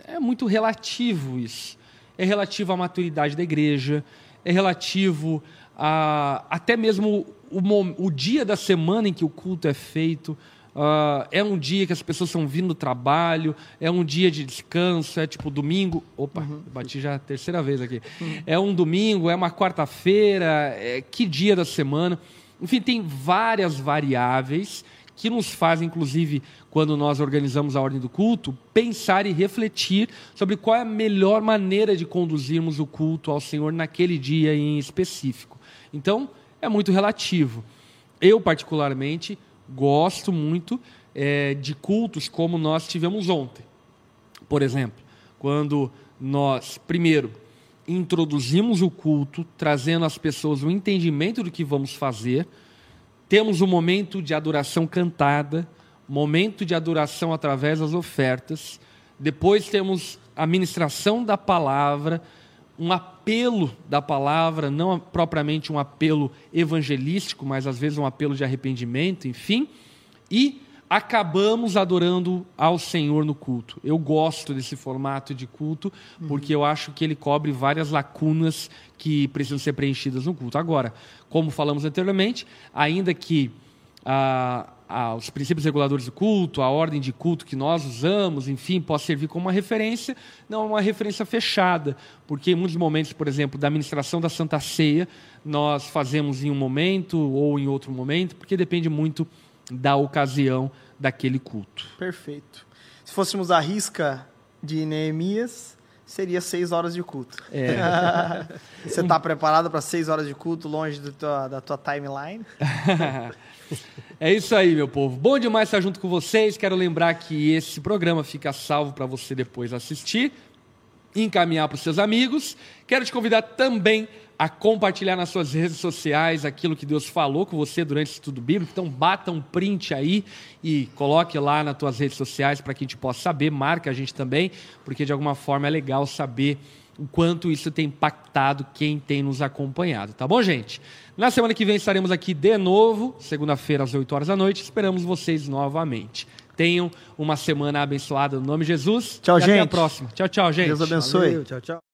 é muito relativo isso. É relativo à maturidade da igreja, é relativo a até mesmo o, o dia da semana em que o culto é feito. Uh, é um dia que as pessoas estão vindo do trabalho, é um dia de descanso, é tipo domingo. Opa, uhum. bati já a terceira vez aqui. Uhum. É um domingo, é uma quarta-feira, é, que dia da semana. Enfim, tem várias variáveis que nos fazem, inclusive, quando nós organizamos a ordem do culto, pensar e refletir sobre qual é a melhor maneira de conduzirmos o culto ao Senhor naquele dia em específico. Então, é muito relativo. Eu, particularmente, gosto muito é, de cultos como nós tivemos ontem. Por exemplo, quando nós, primeiro, introduzimos o culto, trazendo às pessoas o entendimento do que vamos fazer, temos um momento de adoração cantada, momento de adoração através das ofertas, depois temos a ministração da palavra, um apelo da palavra, não propriamente um apelo evangelístico, mas às vezes um apelo de arrependimento, enfim, e acabamos adorando ao Senhor no culto. Eu gosto desse formato de culto, porque eu acho que ele cobre várias lacunas que precisam ser preenchidas no culto. Agora, como falamos anteriormente, ainda que ah, ah, os princípios reguladores do culto, a ordem de culto que nós usamos, enfim, possa servir como uma referência, não uma referência fechada, porque em muitos momentos, por exemplo, da administração da Santa Ceia, nós fazemos em um momento ou em outro momento, porque depende muito da ocasião daquele culto. Perfeito. Se fôssemos a risca de Neemias, seria seis horas de culto. É. Você está preparado para seis horas de culto longe tua, da tua timeline? é isso aí, meu povo. Bom demais estar junto com vocês. Quero lembrar que esse programa fica salvo para você depois assistir, encaminhar para os seus amigos. Quero te convidar também a compartilhar nas suas redes sociais aquilo que Deus falou com você durante o estudo bíblico. Então, bata um print aí e coloque lá nas tuas redes sociais para que a gente possa saber. Marca a gente também, porque de alguma forma é legal saber o quanto isso tem impactado quem tem nos acompanhado. Tá bom, gente? Na semana que vem estaremos aqui de novo, segunda-feira às 8 horas da noite. Esperamos vocês novamente. Tenham uma semana abençoada no nome de Jesus. Tchau, e gente. Até a próxima. Tchau, tchau, gente. Deus abençoe. Valeu, tchau, tchau.